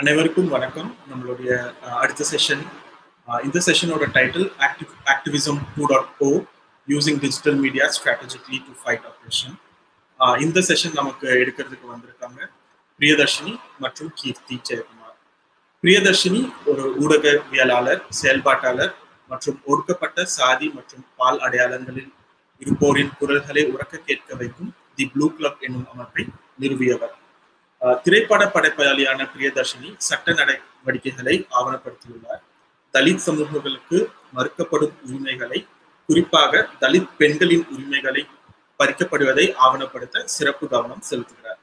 அனைவருக்கும் வணக்கம். நம்மளுடைய அடுத்த செஷன் இந்த செஷனோட title active activism two dot O using digital media strategically to fight oppression இந்த செஷன் நமக்கு எடுக்கிறதுக்கு வந்திருக்காங்க பிரியதர்ஷினி மற்றும் கீர்த்தி ஜெயக்குமார். பிரியதர்ஷினி ஒரு ஊடகவியலாளர் செயல்பாட்டாளர் மற்றும் ஒடுக்கப்பட்ட சாதி மற்றும் பால் அடையாளங்களில் இருப்போரின் குரல்களை உறக்க கேட்க வைக்கும் தி ப்ளூ கிளப் என்னும் அமைப்பை நிறுவியவர். திரைப்பட படைப்பாளியான பிரியதர்ஷினி சட்ட நடவடிக்கைகளை ஆவணப்படுத்தியுள்ளார். தலித் சமூகங்களுக்கு மறுக்கப்படும் உரிமைகளை குறிப்பாக தலித் பெண்களின் உரிமைகளை பறிக்கப்படுவதை ஆவணப்படுத்த சிறப்பு கவனம் செலுத்துகிறார்.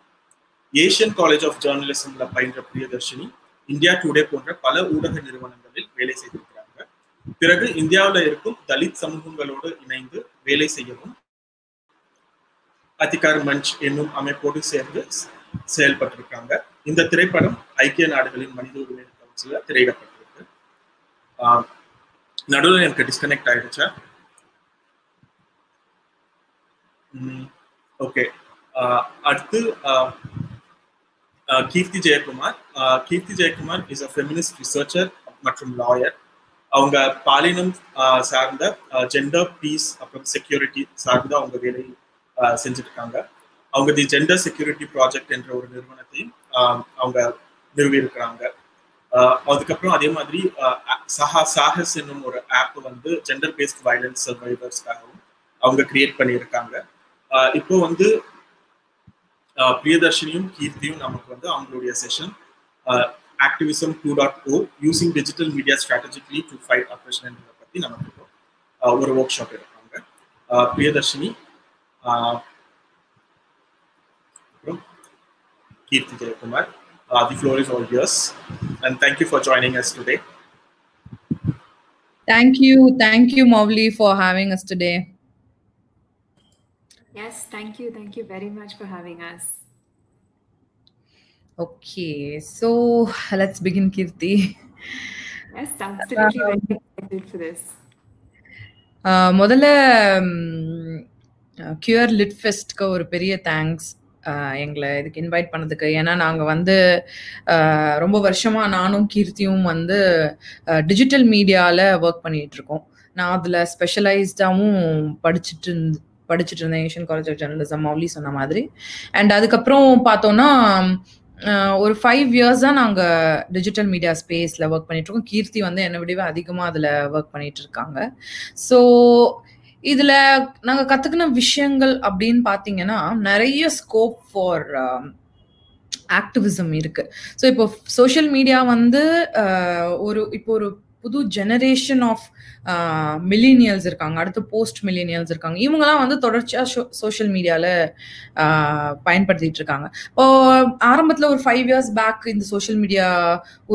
ஏசியன் காலேஜ் ஆஃப் ஜேர்னலிசம்ல பயின்ற பிரியதர்ஷினி இந்தியா டுடே போன்ற பல ஊடக நிறுவனங்களில் வேலை செய்திருக்கிறாங்க. பிறகு இந்தியாவில் இருக்கும் தலித் சமூகங்களோடு இணைந்து வேலை செய்யவும் அதிகார் மஞ்ச் என்னும் அமைப்போடு சேர்ந்து செயல்பட்டிருக்காங்க. இந்த திரைப்படம் ஐக்கிய நாடுகளின் மனித உரிமை கவுன்சில திரையிடப்பட்டிருக்கு. நடுவில் எனக்கு டிஸ்கனெக்ட் ஆயிடுச்சா? ஓகே அடுத்து Keerthi Jayakumar. Keerthi Jayakumar is a feminist researcher மற்றும் லாயர் அவங்க பாலினம் ஆஹ், சார்ந்த ஜெண்டர் பீஸ் அப்புறம் செக்யூரிட்டி சார்ந்த அவங்க வேலை ஆஹ், செஞ்சுட்டு இருக்காங்க அவங்க தி ஜெண்டர் செக்யூரிட்டி ப்ராஜெக்ட் என்ற ஒரு நிறுவனத்தையும் ஆஹ், அவங்க நிறுவி இருக்கிறாங்க அதுக்கப்புறம் அதே மாதிரி சஹா சாஹஸ் என்னும் ஒரு ஆப் வந்து ஜெண்டர் பேஸ்ட் வயலன்ஸ் சர்வைவர்ஸ்க்காகவும் அவங்க கிரியேட் பண்ணியிருக்காங்க. ஆஹ், இப்போ வந்து ஆஹ், பிரியதர்ஷினியும் கீர்த்தியும் நமக்கு வந்து அவங்களுடைய session activism two dot O using digital media strategically to fight oppression பற்றி நமக்கு இப்போ ஒரு ஒர்க் ஷாப் எடுப்பாங்க Priyadharshini ஆஹ், அப்புறம் Keerthi Jayakumar Uh, the floor is all yours. And thank you for joining us today. Thank you. Thank you, Mowgli, for having us today. Yes, thank you. Thank you very much for having us. Okay, so let's begin, Kirti. Yes, absolutely very excited for this. Uh, முதல்ல QR lid ஃபெஸ்ட்க்கு ஒரு பெரிய thanks எங்களை இதுக்கு invite பண்ணதுக்கு. ஏன்னா நாங்கள் வந்து ரொம்ப வருஷமாக நானும் கீர்த்தியும் வந்து டிஜிட்டல் மீடியாவில் ஒர்க் பண்ணிகிட்ருக்கோம் இருக்கோம் நான் அதில் ஸ்பெஷலைஸ்டாகவும் படிச்சுட்டு இருந்து படிச்சுட்டு இருந்தேன். Asian college of journalism Mouli சொன்ன மாதிரி. அண்ட் அதுக்கப்புறம் பார்த்தோன்னா ஒரு ஃபைவ் இயர்ஸாக நாங்கள் டிஜிட்டல் மீடியா ஸ்பேஸில் ஒர்க் பண்ணிகிட்ருக்கோம் கீர்த்தி வந்து என்னை விடவே அதிகமாக அதில் ஒர்க் பண்ணிகிட்ருக்காங்க ஸோ இதில் நாங்கள் கத்துக்கின விஷயங்கள் அப்படின்னு பார்த்தீங்கன்னா நிறைய ஸ்கோப் ஃபார் ஆக்டிவிசம் இருக்கு. ஸோ இப்போ சோஷியல் மீடியா வந்து uh, ஒரு இப்போ ஒரு புது ஜெனரேஷன் ஆஃப் மில்லினியல்ஸ் இருக்காங்க அடுத்து போஸ்ட் மில்லினியல்ஸ் இருக்காங்க. இவங்கெல்லாம் வந்து தொடர்ச்சியாக சோஷியல் மீடியாவில் பயன்படுத்திட்டு இருக்காங்க. இப்போ ஆரம்பத்தில் ஒரு ஃபைவ் இயர்ஸ் பேக் இந்த சோஷியல் மீடியா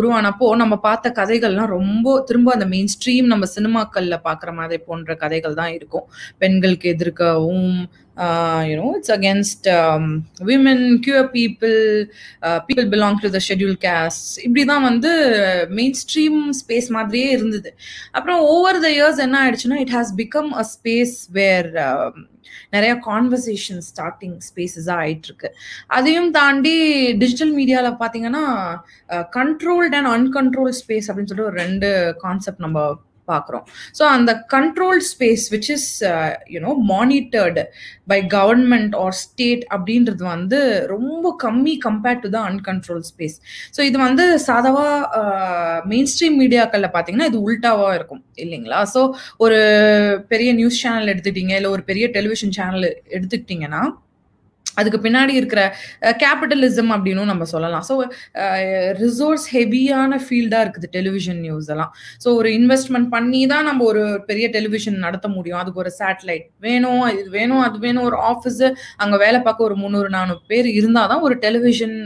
உருவானப்போ நம்ம பார்த்த கதைகள்லாம் ரொம்ப திரும்ப அந்த மெயின் ஸ்ட்ரீம் நம்ம சினிமாக்களில் பார்க்குற மாதிரி போன்ற கதைகள் தான் இருக்கும். பெண்களுக்கு எதிர்க்கவும் you know it's against women queer people people belong to the schedule caste இப்படி தான் வந்து மெயின் ஸ்ட்ரீம் ஸ்பேஸ் மாதிரியே இருந்தது. அப்புறம் ஓவர் த இயர்ஸ் என்ன ஆயிடுச்சுன்னா it has become a space where நிறைய கான்வர்சேஷன் ஸ்டார்டிங் ஸ்பேசஸாக ஆயிட்டு இருக்கு அதையும் தாண்டி டிஜிட்டல் மீடியாவில் பார்த்தீங்கன்னா கண்ட்ரோல்ட் அண்ட் அன்கண்ட்ரோல் ஸ்பேஸ் அப்படின்னு சொல்லிட்டு ஒரு ரெண்டு கான்செப்ட் நம்ம பார்க்குறோம். ஸோ அந்த control space which is you know monitored by government or state அப்படின்றது வந்து ரொம்ப கம்மி compared to the uncontrol space so இது வந்து சாதவா மெயின் uh, ஸ்ட்ரீம் மீடியாக்களில் பார்த்தீங்கன்னா இது உல்டாவாக இருக்கும் இல்லைங்களா? ஸோ ஒரு பெரிய நியூஸ் சேனல் எடுத்துக்கிட்டீங்க இல்லை ஒரு பெரிய டெலிவிஷன் சேனல் எடுத்துக்கிட்டிங்கன்னா அதுக்கு பின்னாடி இருக்கிற கேபிட்டலிசம் அப்படின்னும் நம்ம சொல்லலாம். ஸோ ரிசோர்ஸ் ஹெவியான ஃபீல்டாக இருக்குது டெலிவிஷன் நியூஸ் எல்லாம். ஸோ ஒரு இன்வெஸ்ட்மெண்ட் பண்ணி தான் நம்ம ஒரு பெரிய டெலிவிஷன் நடத்த முடியும். அதுக்கு ஒரு சேட்டலைட் வேணும் இது வேணும் அது வேணும் ஒரு ஆஃபீஸு அங்கே வேலை பார்க்க ஒரு முந்நூறு நானூறு பேர் இருந்தால் தான் ஒரு டெலிவிஷன்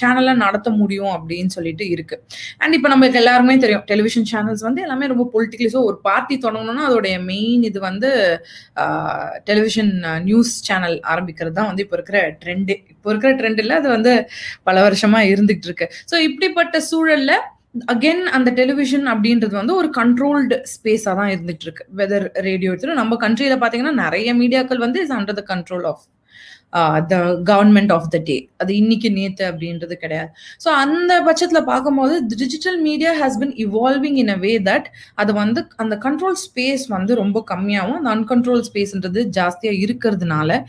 சேனலை நடத்த முடியும் அப்படின்னு சொல்லிட்டு இருக்கு. அண்ட் இப்போ நம்மளுக்கு எல்லாருமே தெரியும் டெலிவிஷன் சேனல்ஸ் வந்து எல்லாமே ரொம்ப பொலிட்டிக்கலி ஸோ ஒரு பார்ட்டி தொடங்கணும்னா அதோடைய மெயின் இது வந்து டெலிவிஷன் நியூஸ் சேனல் ஆரம்பிக்கிறது தான் வந்து இப்போ இருக்கிற ட்ரெண்டு இப்போ இருக்கிற ட்ரெண்ட் இல்லை அது வந்து பல வருஷமா இருந்துகிட்டு இருக்கு. ஸோ இப்படிப்பட்ட சூழல்ல அகெயின் அந்த டெலிவிஷன் அப்படின்றது வந்து ஒரு கண்ட்ரோல்டு ஸ்பேஸாக தான் இருந்துட்டு இருக்கு. வெதர் ரேடியோ எடுத்துட்டு நம்ம கண்ட்ரியில் பார்த்தீங்கன்னா நிறைய மீடியாக்கள் வந்து is under the control of the government of the day அது இன்னைக்கு நேத்து அப்படின்றது கிடையாது. ஸோ அந்த பட்சத்தில் பார்க்கும்போது digital media has been evolving in a way that அது வந்து அந்த கண்ட்ரோல் ஸ்பேஸ் வந்து ரொம்ப கம்மியாகவும் அந்த அன்கண்ட்ரோல் ஸ்பேஸ்ன்றது ஜாஸ்தியாக இருக்கிறதுனால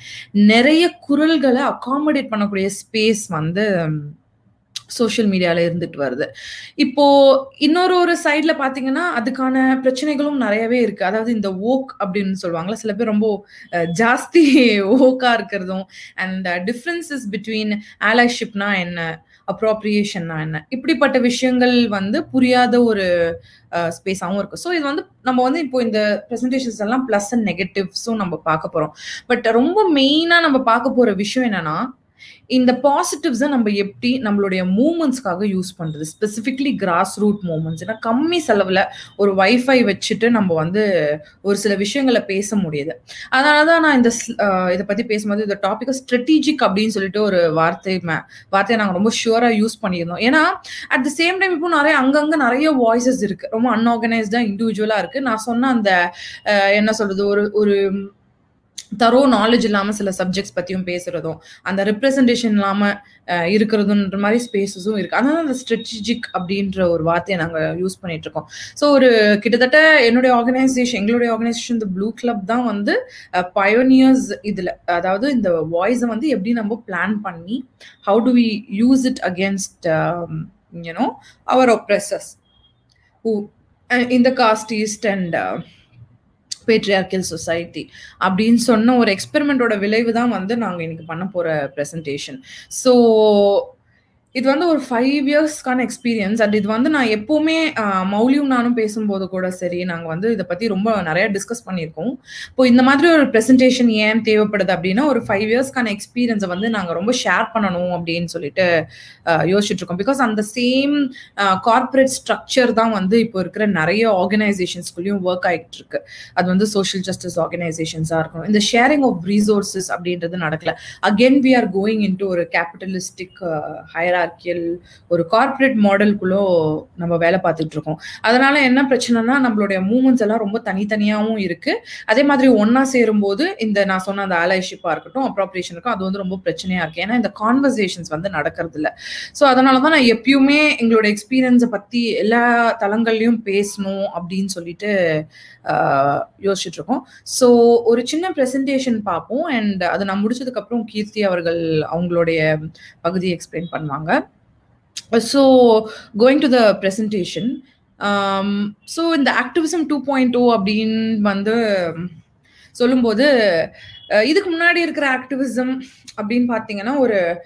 நிறைய குரல்களை அகாமடேட் பண்ணக்கூடிய ஸ்பேஸ் வந்து சோஷியல் மீடியால இருந்துட்டு வருது. இப்போ இன்னொரு ஒரு சைட்ல பாத்தீங்கன்னா அதுக்கான பிரச்சனைகளும் நிறையவே இருக்கு. அதாவது இந்த ஓக் அப்படின்னு சொல்லுவாங்களா சில பேர் ரொம்ப ஜாஸ்தி ஓக்கா இருக்கிறதும் அண்ட் டிஃப்ரென்சஸ் பிட்வீன் ஆலைஷிப்னா என்ன அப்ராப்ரியேஷன்னா என்ன இப்படிப்பட்ட விஷயங்கள் வந்து புரியாத ஒரு ஸ்பேஸாகவும் இருக்கும் ஸோ இது வந்து நம்ம வந்து இப்போ இந்த ப்ரெசன்டேஷன்ஸ் எல்லாம் ப்ளஸ் அண்ட் நெகட்டிவ்ஸும் நம்ம பார்க்க போகிறோம் பட் ரொம்ப மெயினாக நம்ம பார்க்க போகிற விஷயம் என்னன்னா இந்த பாசிட்டிவ்ஸை நம்ம எப்படி நம்மளுடைய மூமெண்ட்ஸ்க்காக யூஸ் பண்ணுறது ஸ்பெசிஃபிக்லி கிராஸ் ரூட் மூமெண்ட்ஸ் ஏன்னா கம்மி செலவில் ஒரு வைஃபை வச்சுட்டு நம்ம வந்து ஒரு சில விஷயங்களை பேச முடியுது. அதனால தான் நான் இந்த ஸ்- இதை பற்றி பேசும்போது இந்த டாப்பிக்கை ஸ்ட்ரெட்டிஜிக் அப்படின்னு சொல்லிட்டு ஒரு வார்த்தை வார்த்தையை நாங்கள் ரொம்ப ஷுவராக யூஸ் பண்ணியிருந்தோம். ஏன்னா அட் த சேம் டைம் இப்போ நிறைய அங்கங்கே நிறைய வாய்ஸஸ் இருக்குது ரொம்ப அன்ஆர்கனைஸ்டாக இண்டிவிஜுவலாக இருக்குது நான் சொன்ன அந்த என்ன சொல்கிறது ஒரு ஒரு தரோ நாலேஜ் இல்லாமல் சில சப்ஜெக்ட்ஸ் பற்றியும் பேசுகிறதும் அந்த ரெப்ரசன்டேஷன் இல்லாமல் இருக்கிறதுன்ற மாதிரி ஸ்பேசஸும் இருக்குது அதனால அந்த ஸ்ட்ரெட்டஜிக் அப்படின்ற ஒரு வார்த்தையை நாங்கள் யூஸ் பண்ணிட்டு இருக்கோம். ஸோ ஒரு கிட்டத்தட்ட என்னுடைய ஆர்கனைசேஷன் எங்களுடைய ஆர்கனைசேஷன் இந்த ப்ளூ கிளப் தான் வந்து பயோனியர்ஸ் இதில். அதாவது இந்த வாய்ஸை வந்து எப்படி நம்ம பிளான் பண்ணி how to we use it against you know our oppressors who இந்த casteist and patriarchal society அப்படின்னு சொன்ன ஒரு எக்ஸ்பெரிமெண்டோட விளைவு தான் வந்து நாங்கள் இன்னைக்கு பண்ண போகிற ப்ரெசன்டேஷன் ஸோ இது வந்து ஒரு ஃபைவ் இயர்ஸ்க்கான எக்ஸ்பீரியன்ஸ் அண்ட் இது வந்து நான் எப்போவுமே மௌலியும் நானும் பேசும்போது கூட சரி நாங்கள் வந்து இதை பற்றி ரொம்ப நிறைய டிஸ்கஸ் பண்ணியிருக்கோம். இப்போ இந்த மாதிரி ஒரு ப்ரெசன்டேஷன் ஏன் தேவைப்படுது அப்படின்னா ஒரு ஃபைவ் இயர்ஸ்க்கான எக்ஸ்பீரியன்ஸை வந்து நாங்கள் ரொம்ப ஷேர் பண்ணணும் அப்படின்னு சொல்லிட்டு யோசிச்சுட்டு இருக்கோம் பிகாஸ் அந்த சேம் கார்ப்பரேட் ஸ்ட்ரக்சர் தான் வந்து இப்போ இருக்கிற நிறைய ஆர்கனைசேஷன்ஸ்குள்ளேயும் ஒர்க் ஆகிட்டு இருக்கு அது வந்து சோஷியல் ஜஸ்டிஸ் ஆர்கனைசேஷன்ஸாக இருக்கணும் இந்த ஷேரிங் ஆஃப் ரிசோர்ஸஸ் அப்படின்றது நடக்கல. Again we are going in ஒரு கேபிட்டலிஸ்டிக் ஹைரார்கியல் ஒரு கார்ப்பரேட் மாடலுக்குள்ளோ நம்ம வேலை பார்த்துட்டு இருக்கோம் அதனால என்ன பிரச்சனைனா நம்மளுடைய மூமெண்ட்ஸ் எல்லாம் ரொம்ப தனித்தனியாகவும் இருக்கு. அதே மாதிரி ஒன்னா சேரும்போது இந்த நான் சொன்ன அந்த அலைஷிப்பா இருக்கட்டும் அப்ராப்ரியேஷனுக்கும் அது வந்து ரொம்ப பிரச்சனையா இருக்கு. ஏன்னா இந்த கான்வர்சேஷன்ஸ் வந்து நடக்கிறது இல்லை ஸோ அதனால தான் நான் எப்பயுமே எங்களோட எக்ஸ்பீரியன்ஸை பத்தி எல்லா தளங்கள்லையும் பேசணும் அப்படின்னு சொல்லிட்டு யோசிச்சுட்டு இருக்கோம் ஸோ ஒரு சின்ன ப்ரெசன்டேஷன் பார்ப்போம். அண்ட் அதை நான் முடிச்சதுக்கப்புறம் கீர்த்தி அவர்கள் அவங்களுடைய பகுதியை எக்ஸ்பிளைன் பண்ணுவாங்க. So going to the presentation so இந்த ஆக்டிவிசம் டூ பாயிண்ட் டூ அப்படின்னு வந்து சொல்லும்போது இதுக்கு முன்னாடி இருக்கிற ஆக்டிவிசம் அப்படின்னு பார்த்தீங்கன்னா ஒரு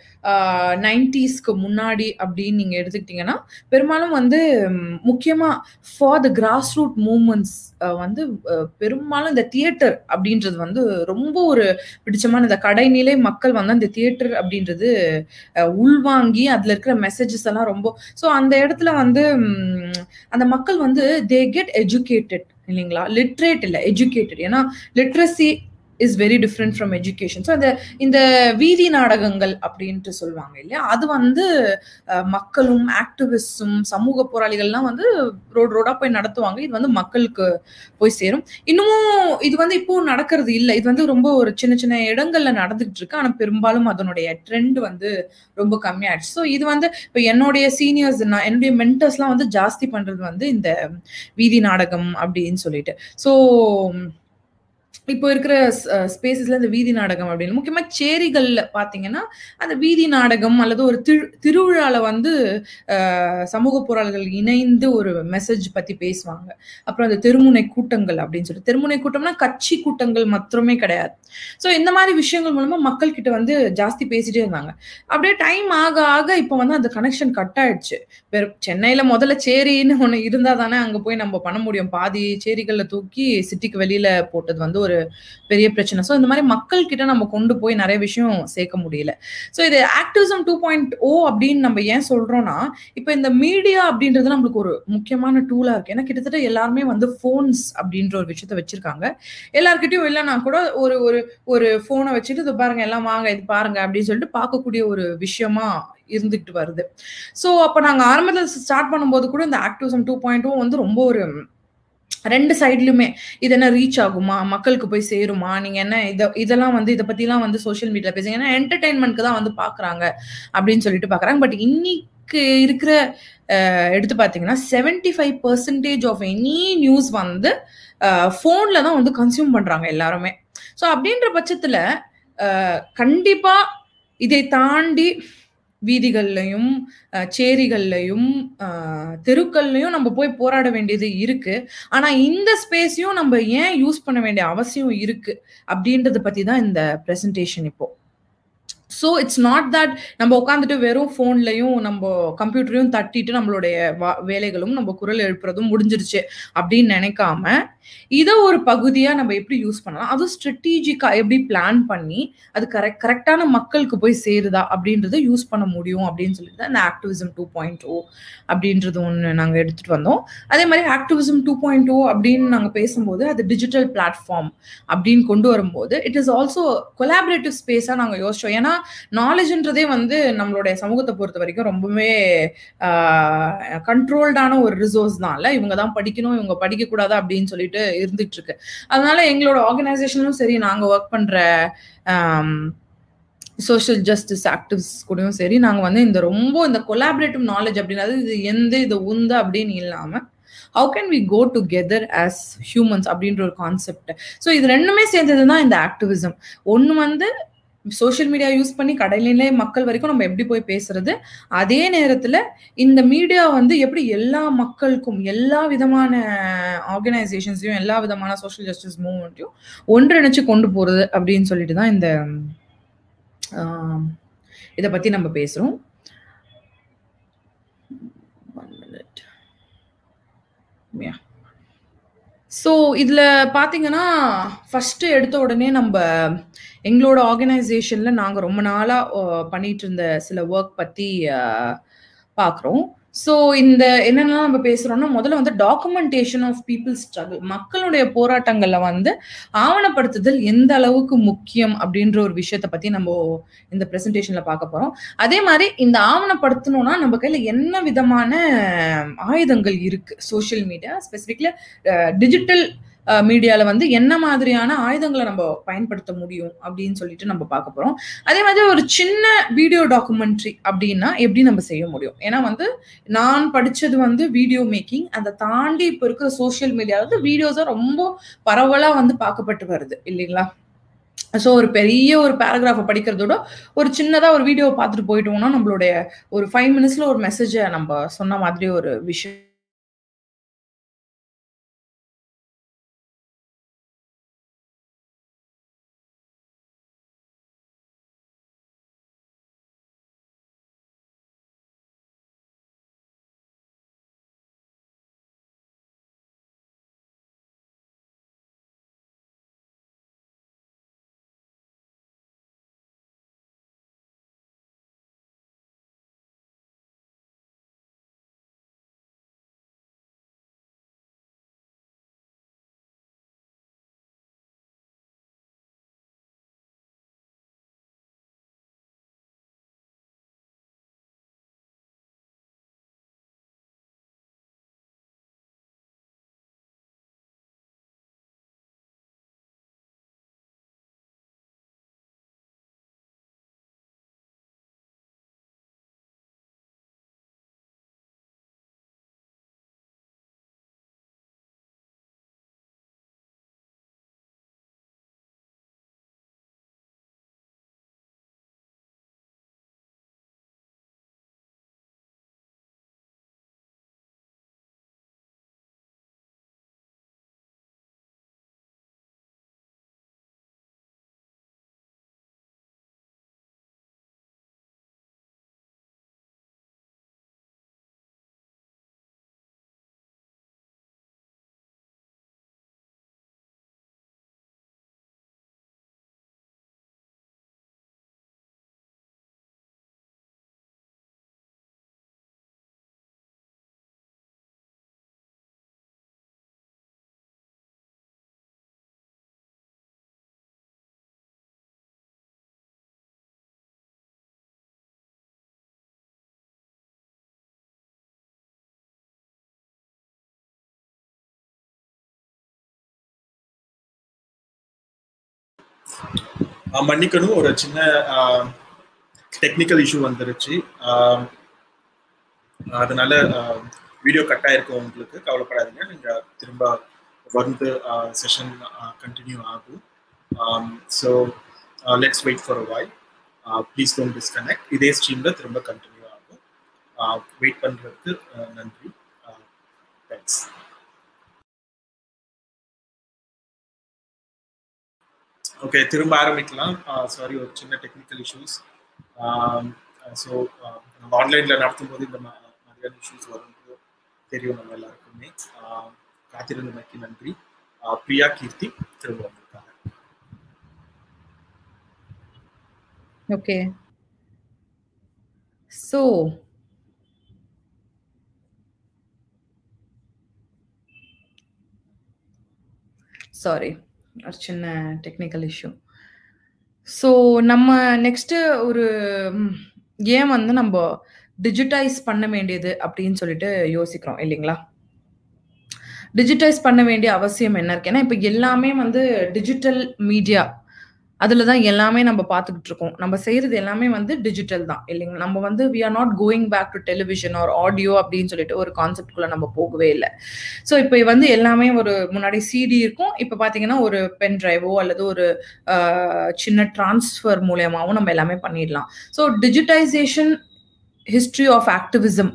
நைன்டிஸ்க்கு முன்னாடி அப்படின்னு நீங்கள் எடுத்துக்கிட்டிங்கன்னா பெரும்பாலும் வந்து முக்கியமாக for the grass root movements வந்து பெரும்பாலும் இந்த தியேட்டர் அப்படின்றது வந்து ரொம்ப ஒரு பிடிச்சமான இந்த கடைநிலை மக்கள் வந்து அந்த தியேட்டர் அப்படின்றது உள்வாங்கி அதில் இருக்கிற மெசேஜஸ் எல்லாம் ரொம்ப ஸோ அந்த இடத்துல வந்து அந்த மக்கள் வந்து தே கெட் எஜுகேட்டட் இல்லைங்களா? லிட்ரேட் இல்லை எஜுகேட்டட் ஏன்னா literacy is very different from education so அந்த இந்த வீதி நாடகங்கள் அப்படின்ட்டு சொல்லுவாங்க இல்லையா? அது வந்து மக்களும் ஆக்டிவிஸ்டும் சமூக போராளிகள்லாம் வந்து ரோடு ரோடாக போய் நடத்துவாங்க. இது வந்து மக்களுக்கு போய் சேரும். இன்னமும் இது வந்து இப்போ நடக்கிறது இல்லை. இது வந்து ரொம்ப ஒரு சின்ன சின்ன இடங்கள்ல நடந்துகிட்டு இருக்கு. ஆனால் பெரும்பாலும் அதனுடைய ட்ரெண்ட் வந்து ரொம்ப கம்மியாயிடுச்சு. ஸோ இது வந்து இப்போ என்னுடைய சீனியர்ஸ் நான் என்னுடைய மென்டர்ஸ்லாம் வந்து ஜாஸ்தி பண்றது வந்து இந்த வீதி நாடகம் அப்படின்னு சொல்லிட்டு. ஸோ இப்போ இருக்கிற ஸ்பேசஸ்ல இந்த வீதி நாடகம் அப்படின்னு. முக்கியமா சேரிகள்ல பாத்தீங்கன்னா அந்த வீதி நாடகம் அல்லது ஒரு திரு திருவிழால வந்து சமூக போராளிகள் இணைந்து ஒரு மெசேஜ் பத்தி பேசுவாங்க. அப்புறம் அந்த தெருமுனை கூட்டங்கள் அப்படின்னு சொல்லி தெருமுனை கூட்டம்னா கட்சி கூட்டங்கள் மாத்திரமே கிடையாது. ஸோ இந்த மாதிரி விஷயங்கள் மூலமா மக்கள் கிட்ட வந்து ஜாஸ்தி பேசிட்டே இருந்தாங்க. அப்படியே டைம் ஆக ஆக இப்போ வந்து அந்த கனெக்ஷன் கட் ஆயிடுச்சு. வெறும் சென்னையில முதல்ல சேரின்னு ஒண்ணு இருந்தா தானே அங்க போய் நம்ம பண்ண முடியும். பாதி சேரிகள்ல தூக்கி சிட்டிக்கு வெளியில போட்டது வந்து ஒரு பெரிய பிரச்சனை. ஸோ இந்த மாதிரி மக்கள் கிட்ட நம்ம கொண்டு போய் நிறைய விஷயம் சேர்க்க முடியல. ஸோ இது ஆக்டிவிசம் டூ பாயிண்ட் ஓ அப்படின்னு நம்ம ஏன் சொல்றோம்னா இப்போ இந்த மீடியா அப்படின்றது நம்மளுக்கு ஒரு முக்கியமான டூலா இருக்கு. ஏன்னா கிட்டத்தட்ட எல்லாருமே வந்து ஃபோன்ஸ் அப்படின்ற ஒரு விஷயத்த வச்சிருக்காங்க. எல்லாருக்கிட்டையும் இல்லைன்னா கூட ஒரு ஒரு ஒரு ஃபோனை வச்சுட்டு இது பாருங்க எல்லாம் வாங்க இது பாருங்க அப்படின்னு சொல்லிட்டு பார்க்கக்கூடிய ஒரு விஷயமா இருந்துகிட்டு வருது. ஸோ அப்போ நாங்கள் ஆரம்பத்தில் ஸ்டார்ட் பண்ணும்போது கூட இந்த ஆக்டிவிசம் டூ பாயிண்ட்டும் வந்து ரொம்ப ஒரு ரெண்டு சைட்லயுமே இது என்ன ரீச் ஆகுமா? மக்களுக்கு போய் சேருமா? நீங்க என்ன இதை இதெல்லாம் வந்து இதை பத்திலாம் வந்து சோஷியல் மீடியா பேசுங்க. ஏன்னா என்டர்டைன்மெண்ட்க்கு தான் வந்து பாக்குறாங்க அப்படின்னு சொல்லிட்டு பாக்குறாங்க. பட் இன்னைக்கு இருக்கிற எடுத்து பாத்தீங்கன்னா seventy five percentage of any news வந்து ஃபோனில் தான் வந்து கன்சியூம் பண்றாங்க எல்லாருமே. ஸோ அப்படின்ற பட்சத்துல கண்டிப்பாக கண்டிப்பா இதை தாண்டி வீதிகள்லையும் சேரிகள்லையும் தெருக்கள்லையும் நம்ம போய் போராட வேண்டியது இருக்கு. ஆனா இந்த ஸ்பேஸையும் நம்ம ஏன் யூஸ் பண்ண வேண்டிய அவசியம் இருக்கு? அப்படின்றத பத்தி தான் இந்த ப்ரெசன்டேஷன் இப்போ. ஸோ இட்ஸ் நாட் தட் நம்ம உட்காந்துட்டு வெறும் ஃபோன்லையும் நம்ம கம்ப்யூட்டரையும் தட்டிட்டு நம்மளுடைய வா- வேலைகளும் நம்ம குரல் எழுப்புறதும் முடிஞ்சிருச்சு அப்படின்னு நினைக்காம இதை ஒரு பகுதியா நம்ம எப்படி யூஸ் பண்ணலாம்? அதுவும் ஸ்ட்ராட்டஜிக்கா எப்படி பிளான் பண்ணி அது கரெக்ட் கரெக்டான மக்களுக்கு போய் சேருதா அப்படின்றத யூஸ் பண்ண முடியும் அப்படின்னு சொல்லிட்டு தான் இந்த ஆக்டிவிசம் டூ பாயிண்ட் ஓ அப்படின்றது ஒன்று நாங்கள் எடுத்துட்டு வந்தோம். அதே மாதிரி ஆக்டிவிசம் டூ பாயிண்ட் ஓ அப்படின்னு நாங்கள் பேசும்போது அது டிஜிட்டல் பிளாட்ஃபார்ம் அப்படின்னு கொண்டு வரும்போது இட் இஸ் ஆல்சோ கொலாபரேட்டிவ் ஸ்பேஸாக நாங்கள் யோசிச்சோம். ஏன்னா நாலேஜ்ன்றதே வந்து நம்மளுடைய சமூகத்தை பொறுத்த வரைக்கும் ரொம்பவே கண்ட்ரோல்டான ஒரு ரிசோர்ஸ் தான்ல இவங்க தான் படிக்கணும் இவங்க படிக்கக்கூடாது அப்படின்னு சொல்லிட்டு இருந்துட்டு இருக்கு அதனால எங்களோட ஆர்கனைசேஷனும் சரி நாங்கள் ஒர்க் பண்ணுற சோஷியல் ஜஸ்டிஸ் ஆக்டிவ்ஸ் கூடயும் சரி நாங்கள் வந்து இந்த ரொம்ப இந்த கொலாபரேட்டிவ் நாலேஜ் அப்படின்னா இது எந்த இது உந்து அப்படின்னு இல்லாமல் how can we go together as humans அப்படின்ற ஒரு கான்செப்ட் ஸோ இது ரெண்டுமே சேர்ந்தது தான் இந்த ஆக்டிவிசம் ஒன்று வந்து சோஷியல் மீடியா யூஸ் பண்ணி கடையிலே மக்கள் வரைக்கும் நம்ம எப்படி போய் பேசுறது? அதே நேரத்தில் இந்த மீடியா வந்து எப்படி எல்லா மக்களுக்கும் எல்லா விதமான ஆர்கனைசேஷன்ஸையும் எல்லா விதமான சோஷியல் ஜஸ்டிஸ் மூவ்மெண்ட்டையும் ஒன்றிணைச்சு கொண்டு போறது அப்படின்னு சொல்லிட்டு தான் இந்த இதை பத்தி நம்ம பேசுறோம். ஸோ இதில் பார்த்தீங்கன்னா ஃபஸ்ட்டு எடுத்த உடனே நம்ம எங்களோட ஆர்கனைசேஷனில் நாங்கள் ரொம்ப நாளாக பண்ணிட்டு இருந்த சில ஒர்க் பற்றி பார்க்குறோம் ஸோ இந்த என்னென்னலாம் நம்ம பேசுகிறோம்னா முதல்ல வந்து டாக்குமெண்டேஷன் ஆஃப் பீப்புள் ஸ்ட்ரகிள் மக்களுடைய போராட்டங்களில் வந்து ஆவணப்படுத்துதல் எந்த அளவுக்கு முக்கியம் அப்படின்ற ஒரு விஷயத்தை பற்றி நம்ம இந்த ப்ரெசன்டேஷனில் பார்க்க போகிறோம் அதே மாதிரி இந்த ஆவணப்படுத்தணும்னா நம்ம கையில் என்ன விதமான ஆயுதங்கள் இருக்குது சோஷியல் மீடியா ஸ்பெசிஃபிக்ல டிஜிட்டல் மீடியாவில் வந்து என்ன மாதிரியான ஆயுதங்களை நம்ம பயன்படுத்த முடியும் அப்படின்னு சொல்லிட்டு நம்ம பார்க்க போகிறோம் அதே மாதிரி ஒரு சின்ன வீடியோ டாக்குமெண்ட்ரி அப்படின்னா எப்படி நம்ம செய்ய முடியும்? ஏன்னா வந்து நான் படித்தது வந்து வீடியோ மேக்கிங். அதை தாண்டி இப்போ இருக்கிற சோஷியல் மீடியாவில் வந்து வீடியோஸாக ரொம்ப பரவலாக வந்து பார்க்கப்பட்டு வருது. இல்லைங்களா? ஸோ ஒரு பெரிய ஒரு பேராகிராஃபை படிக்கிறதோட ஒரு சின்னதாக ஒரு வீடியோ பார்த்துட்டு போயிட்டோம்னா நம்மளுடைய ஒரு ஃபைவ் மினிட்ஸில் ஒரு மெசேஜை நம்ம சொன்ன மாதிரி ஒரு விஷயம் மன்னிக்கணும். ஒரு சின்ன டெக்னிக்கல் இஷ்யூ வந்துருச்சு. அதனால வீடியோ கட் ஆயிருக்கும் உங்களுக்கு. கவலைப்படாதீங்க. நீங்கள் திரும்ப வந்து செஷன் கண்டினியூ ஆகும். So let's wait for a while please don't disconnect இதே ஸ்ட்ரீமில் திரும்ப கண்டினியூ ஆகும். வெயிட் பண்ணுறதுக்கு நன்றி. தேங்க்ஸ் ஓகே திரும்ப ஆரம்பிக்கலாம். சாரி ஒரு சின்ன டெக்னிக்கல் இஷ்யூஸ் ஸோ நம்ம ஆன்லைனில் நடத்தும் போது இந்த மாதிரியான இஷ்யூஸ் வரும்போது தெரியும் நம்ம எல்லாருக்குமே. காத்திருந்தமைக்கு நன்றி. பிரியா கீர்த்தி திரும்ப வந்திருக்காங்க. ஓகே ஸோ சாரி ஒரு சின்ன டெக்னிக்கல் இஷ்யூ ஸோ நம்ம நெக்ஸ்ட்டு ஒரு ஏன் வந்து நம்ம டிஜிட்டைஸ் பண்ண வேண்டியது அப்படின்னு சொல்லிட்டு யோசிக்கிறோம் இல்லைங்களா? டிஜிட்டைஸ் பண்ண வேண்டிய அவசியம் என்ன இருக்கு? ஏன்னா இப்போ எல்லாமே வந்து டிஜிட்டல் மீடியா அதில் தான் எல்லாமே நம்ம பார்த்துக்கிட்டு இருக்கோம். நம்ம செய்கிறது எல்லாமே வந்து டிஜிட்டல் தான் இல்லைங்களா? நம்ம வந்து we are not going back to television or audio அப்படின்னு சொல்லிட்டு ஒரு கான்செப்ட்குள்ளே நம்ம போகவே இல்லை. ஸோ இப்போ வந்து எல்லாமே ஒரு முன்னாடி சிடி இருக்கும். இப்போ பார்த்தீங்கன்னா ஒரு பென் டிரைவோ அல்லது ஒரு சின்ன டிரான்ஸ்ஃபர் மூலியமாகவும் நம்ம எல்லாமே பண்ணிடலாம். So digitization history of activism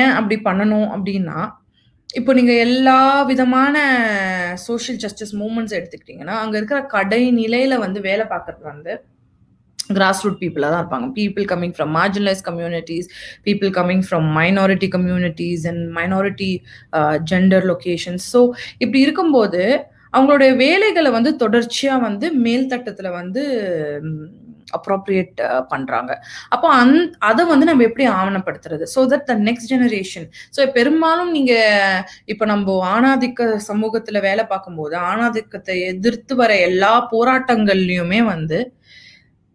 ஏன் அப்படி பண்ணணும் அப்படின்னா இப்போ நீங்க எல்லா விதமான சோஷியல் ஜஸ்டிஸ் மூமெண்ட்ஸ் எடுத்துக்கிட்டீங்கன்னா அங்க இருக்கிற கடை நிலையில வந்து வேலை பார்க்கறது வந்து கிராஸ் ரூட் பீப்புளாக தான் இருப்பாங்க. People coming from marginalise communities people coming from minority communities and minority gender locations so இப்படி இருக்கும்போது அவங்களுடைய வேலைகளை வந்து தொடர்ச்சியாக வந்து மேல்தட்டத்தில் வந்து அப்ரோப்ரியேட் uh, பண்றாங்க. அப்போ அந் அதை வந்து நம்ம எப்படி ஆவணப்படுத்துறது? So that the next generation so பெரும்பாலும் நீங்க இப்ப நம்ம ஆணாதிக்க சமூகத்துல வேலை பார்க்கும்போது ஆணாதிக்கத்தை எதிர்த்து வர எல்லா போராட்டங்கள்லயுமே வந்து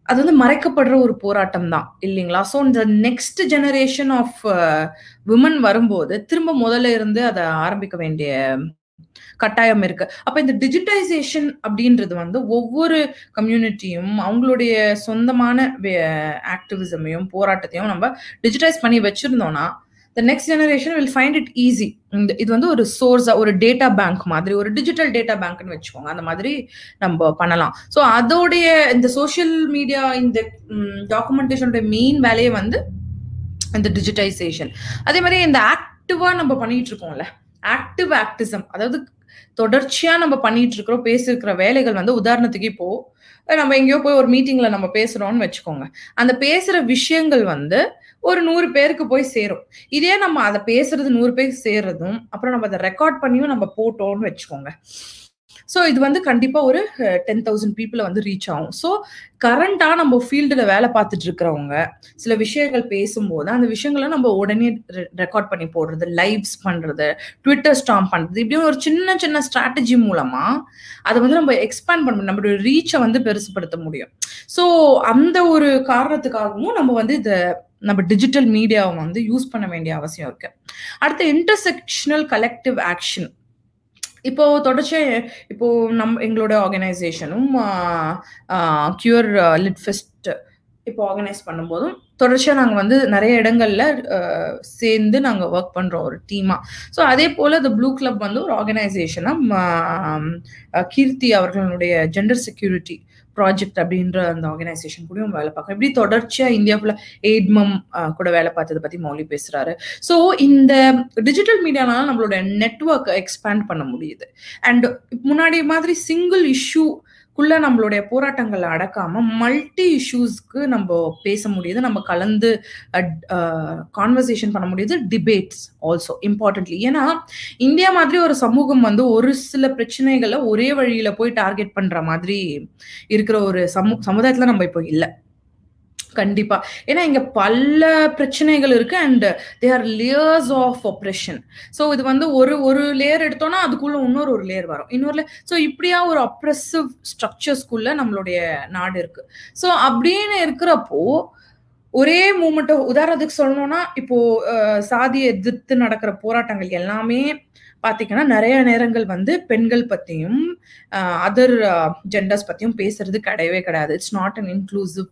அது வந்து மறைக்கப்படுற ஒரு போராட்டம் தான் இல்லைங்களா? ஸோ இந்த நெக்ஸ்ட் ஜெனரேஷன் ஆஃப் விமன் வரும்போது திரும்ப முதல்ல இருந்து அதை ஆரம்பிக்க வேண்டிய கட்டாயம் இருக்கு. அப்ப இந்த டிஜிட்டைசேஷன் அப்படின்றது வந்து ஒவ்வொரு கம்யூனிட்டியும் அவங்களுடைய சொந்தமான ஆக்டிவிசமையும் போராட்டத்தையும் நம்ம டிஜிட்டைஸ் பண்ணி வச்சிருந்தோம்னா the next generation will find it easy இந்த இது வந்து ஒரு சோர்ஸா ஒரு டேட்டா பேங்க் மாதிரி ஒரு டிஜிட்டல் டேட்டா பேங்க்னு வச்சுக்கோங்க. அந்த மாதிரி நம்ம பண்ணலாம். ஸோ அதோடைய இந்த சோஷியல் மீடியா இந்த டாக்குமெண்டேஷனுடைய மெயின் வேலையை வந்து இந்த டிஜிட்டைசேஷன் அதே மாதிரி இந்த ஆக்டிவா நம்ம பண்ணிட்டு இருக்கோம்ல ஆக்டிவ் ஆக்டிசம் அதாவது தொடர்ச்சியா நம்ம பண்ணிட்டு இருக்கிறோம் பேசிருக்கிற வேலைகள் வந்து உதாரணத்துக்கு இப்போ நம்ம எங்கேயோ போய் ஒரு மீட்டிங்ல நம்ம பேசுறோம்னு வச்சுக்கோங்க. அந்த பேசுற விஷயங்கள் வந்து ஒரு நூறு பேருக்கு போய் சேரும். இதே நம்ம அதை பேசுறது நூறு பேருக்கு சேர்றதும் அப்புறம் நம்ம அதை ரெக்கார்ட் பண்ணியும் நம்ம போட்டோம்னு வச்சுக்கோங்க. ஸோ இது வந்து கண்டிப்பாக ஒரு டென் தௌசண்ட் பீப்புளை வந்து ரீச் ஆகும். ஸோ கரண்டாக நம்ம ஃபீல்டில் வேலை பார்த்துட்டு இருக்கிறவங்க சில விஷயங்கள் பேசும்போது அந்த விஷயங்களை நம்ம உடனே ரெக்கார்ட் பண்ணி போடுறது லைவ்ஸ் பண்ணுறது ட்விட்டர் ஸ்டாம் பண்ணுறது இப்படியும் ஒரு சின்ன சின்ன ஸ்ட்ராட்டஜி மூலமாக அதை வந்து நம்ம எக்ஸ்பேண்ட் பண்ண நம்மளுடைய ரீச்சை வந்து பெருசுப்படுத்த முடியும். ஸோ அந்த ஒரு காரணத்துக்காகவும் நம்ம வந்து இதை நம்ம டிஜிட்டல் மீடியாவை வந்து யூஸ் பண்ண வேண்டிய அவசியம் இருக்கு. அடுத்து இன்டர்செக்ஷனல் கலெக்டிவ் ஆக்ஷன் இப்போ தொடர்ச்சியா இப்போ நம் எங்களோட ஆர்கனைசேஷனும் கியூர் லிட் ஃபெஸ்ட் இப்போ ஆர்கனைஸ் பண்ணும்போதும் தொடர்ச்சியா நாங்க வந்து நிறைய இடங்கள்ல சேர்ந்து நாங்க ஒர்க் பண்றோம் ஒரு டீமா ஸோ அதே போல இந்த ப்ளூ கிளப் வந்து ஒரு ஆர்கனைசேஷனா கீர்த்தி அவர்களுடைய ஜெண்டர் செக்யூரிட்டி ப்ராஜெக்ட் அப்படின்ற அந்த ஆர்கனைசேஷன் கூடயும் வேலை பார்க்கணும் இப்படி தொடர்ச்சியாக இந்தியாவில் எய்ட்மம் கூட வேலை பார்த்ததை பற்றி மௌலி பேசுகிறாரு ஸோ இந்த டிஜிட்டல் மீடியானால நம்மளோட நெட்ஒர்க் எக்ஸ்பேண்ட் பண்ண முடியுது. அண்ட் முன்னாடி மாதிரி சிங்கிள் இஷ்யூ குள்ள நம்மளுடைய போராட்டங்களை அடக்காம மல்டி இஷ்யூஸ்க்கு நம்ம பேச முடியுது. நம்ம கலந்து கான்வர்சேஷன் பண்ண முடியுது. டிபேட்ஸ் ஆல்சோ இம்பார்ட்டன்ட்லி ஏன்னா இந்தியா மாதிரி ஒரு சமூகம் வந்து ஒரு சில பிரச்சனைகளை ஒரே வழியில போய் டார்கெட் பண்ற மாதிரி இருக்கிற ஒரு சமூ சமுதாயத்துல நம்ம இப்போ இல்லை. கண்டிப்பா. ஏன்னா இங்க பல பிரச்சனைகள் இருக்கு and they are layers of oppression so இது வந்து ஒரு ஒரு லேயர் எடுத்தோம்னா அதுக்குள்ள இன்னொரு ஒரு லேயர் வரும். இன்னொரு ஸோ இப்படியா ஒரு அப்ரெசிவ் ஸ்ட்ரக்சர்ஸ்குள்ள நம்மளுடைய நாடு இருக்கு. ஸோ அப்படின்னு இருக்கிறப்போ ஒரே மூமெண்ட் உதாரணத்துக்கு சொல்லணும்னா இப்போ சாதியை எதிர்த்து நடக்கிற போராட்டங்கள் எல்லாமே பாத்தீங்கன்னா நிறைய நேரங்கள் வந்து பெண்கள் பத்தியும் அதர் ஜெண்டர்ஸ் பத்தியும் பேசுறது கிடையவே கிடையாது. இட்ஸ் நாட் அன் இன்க்ளூசிவ்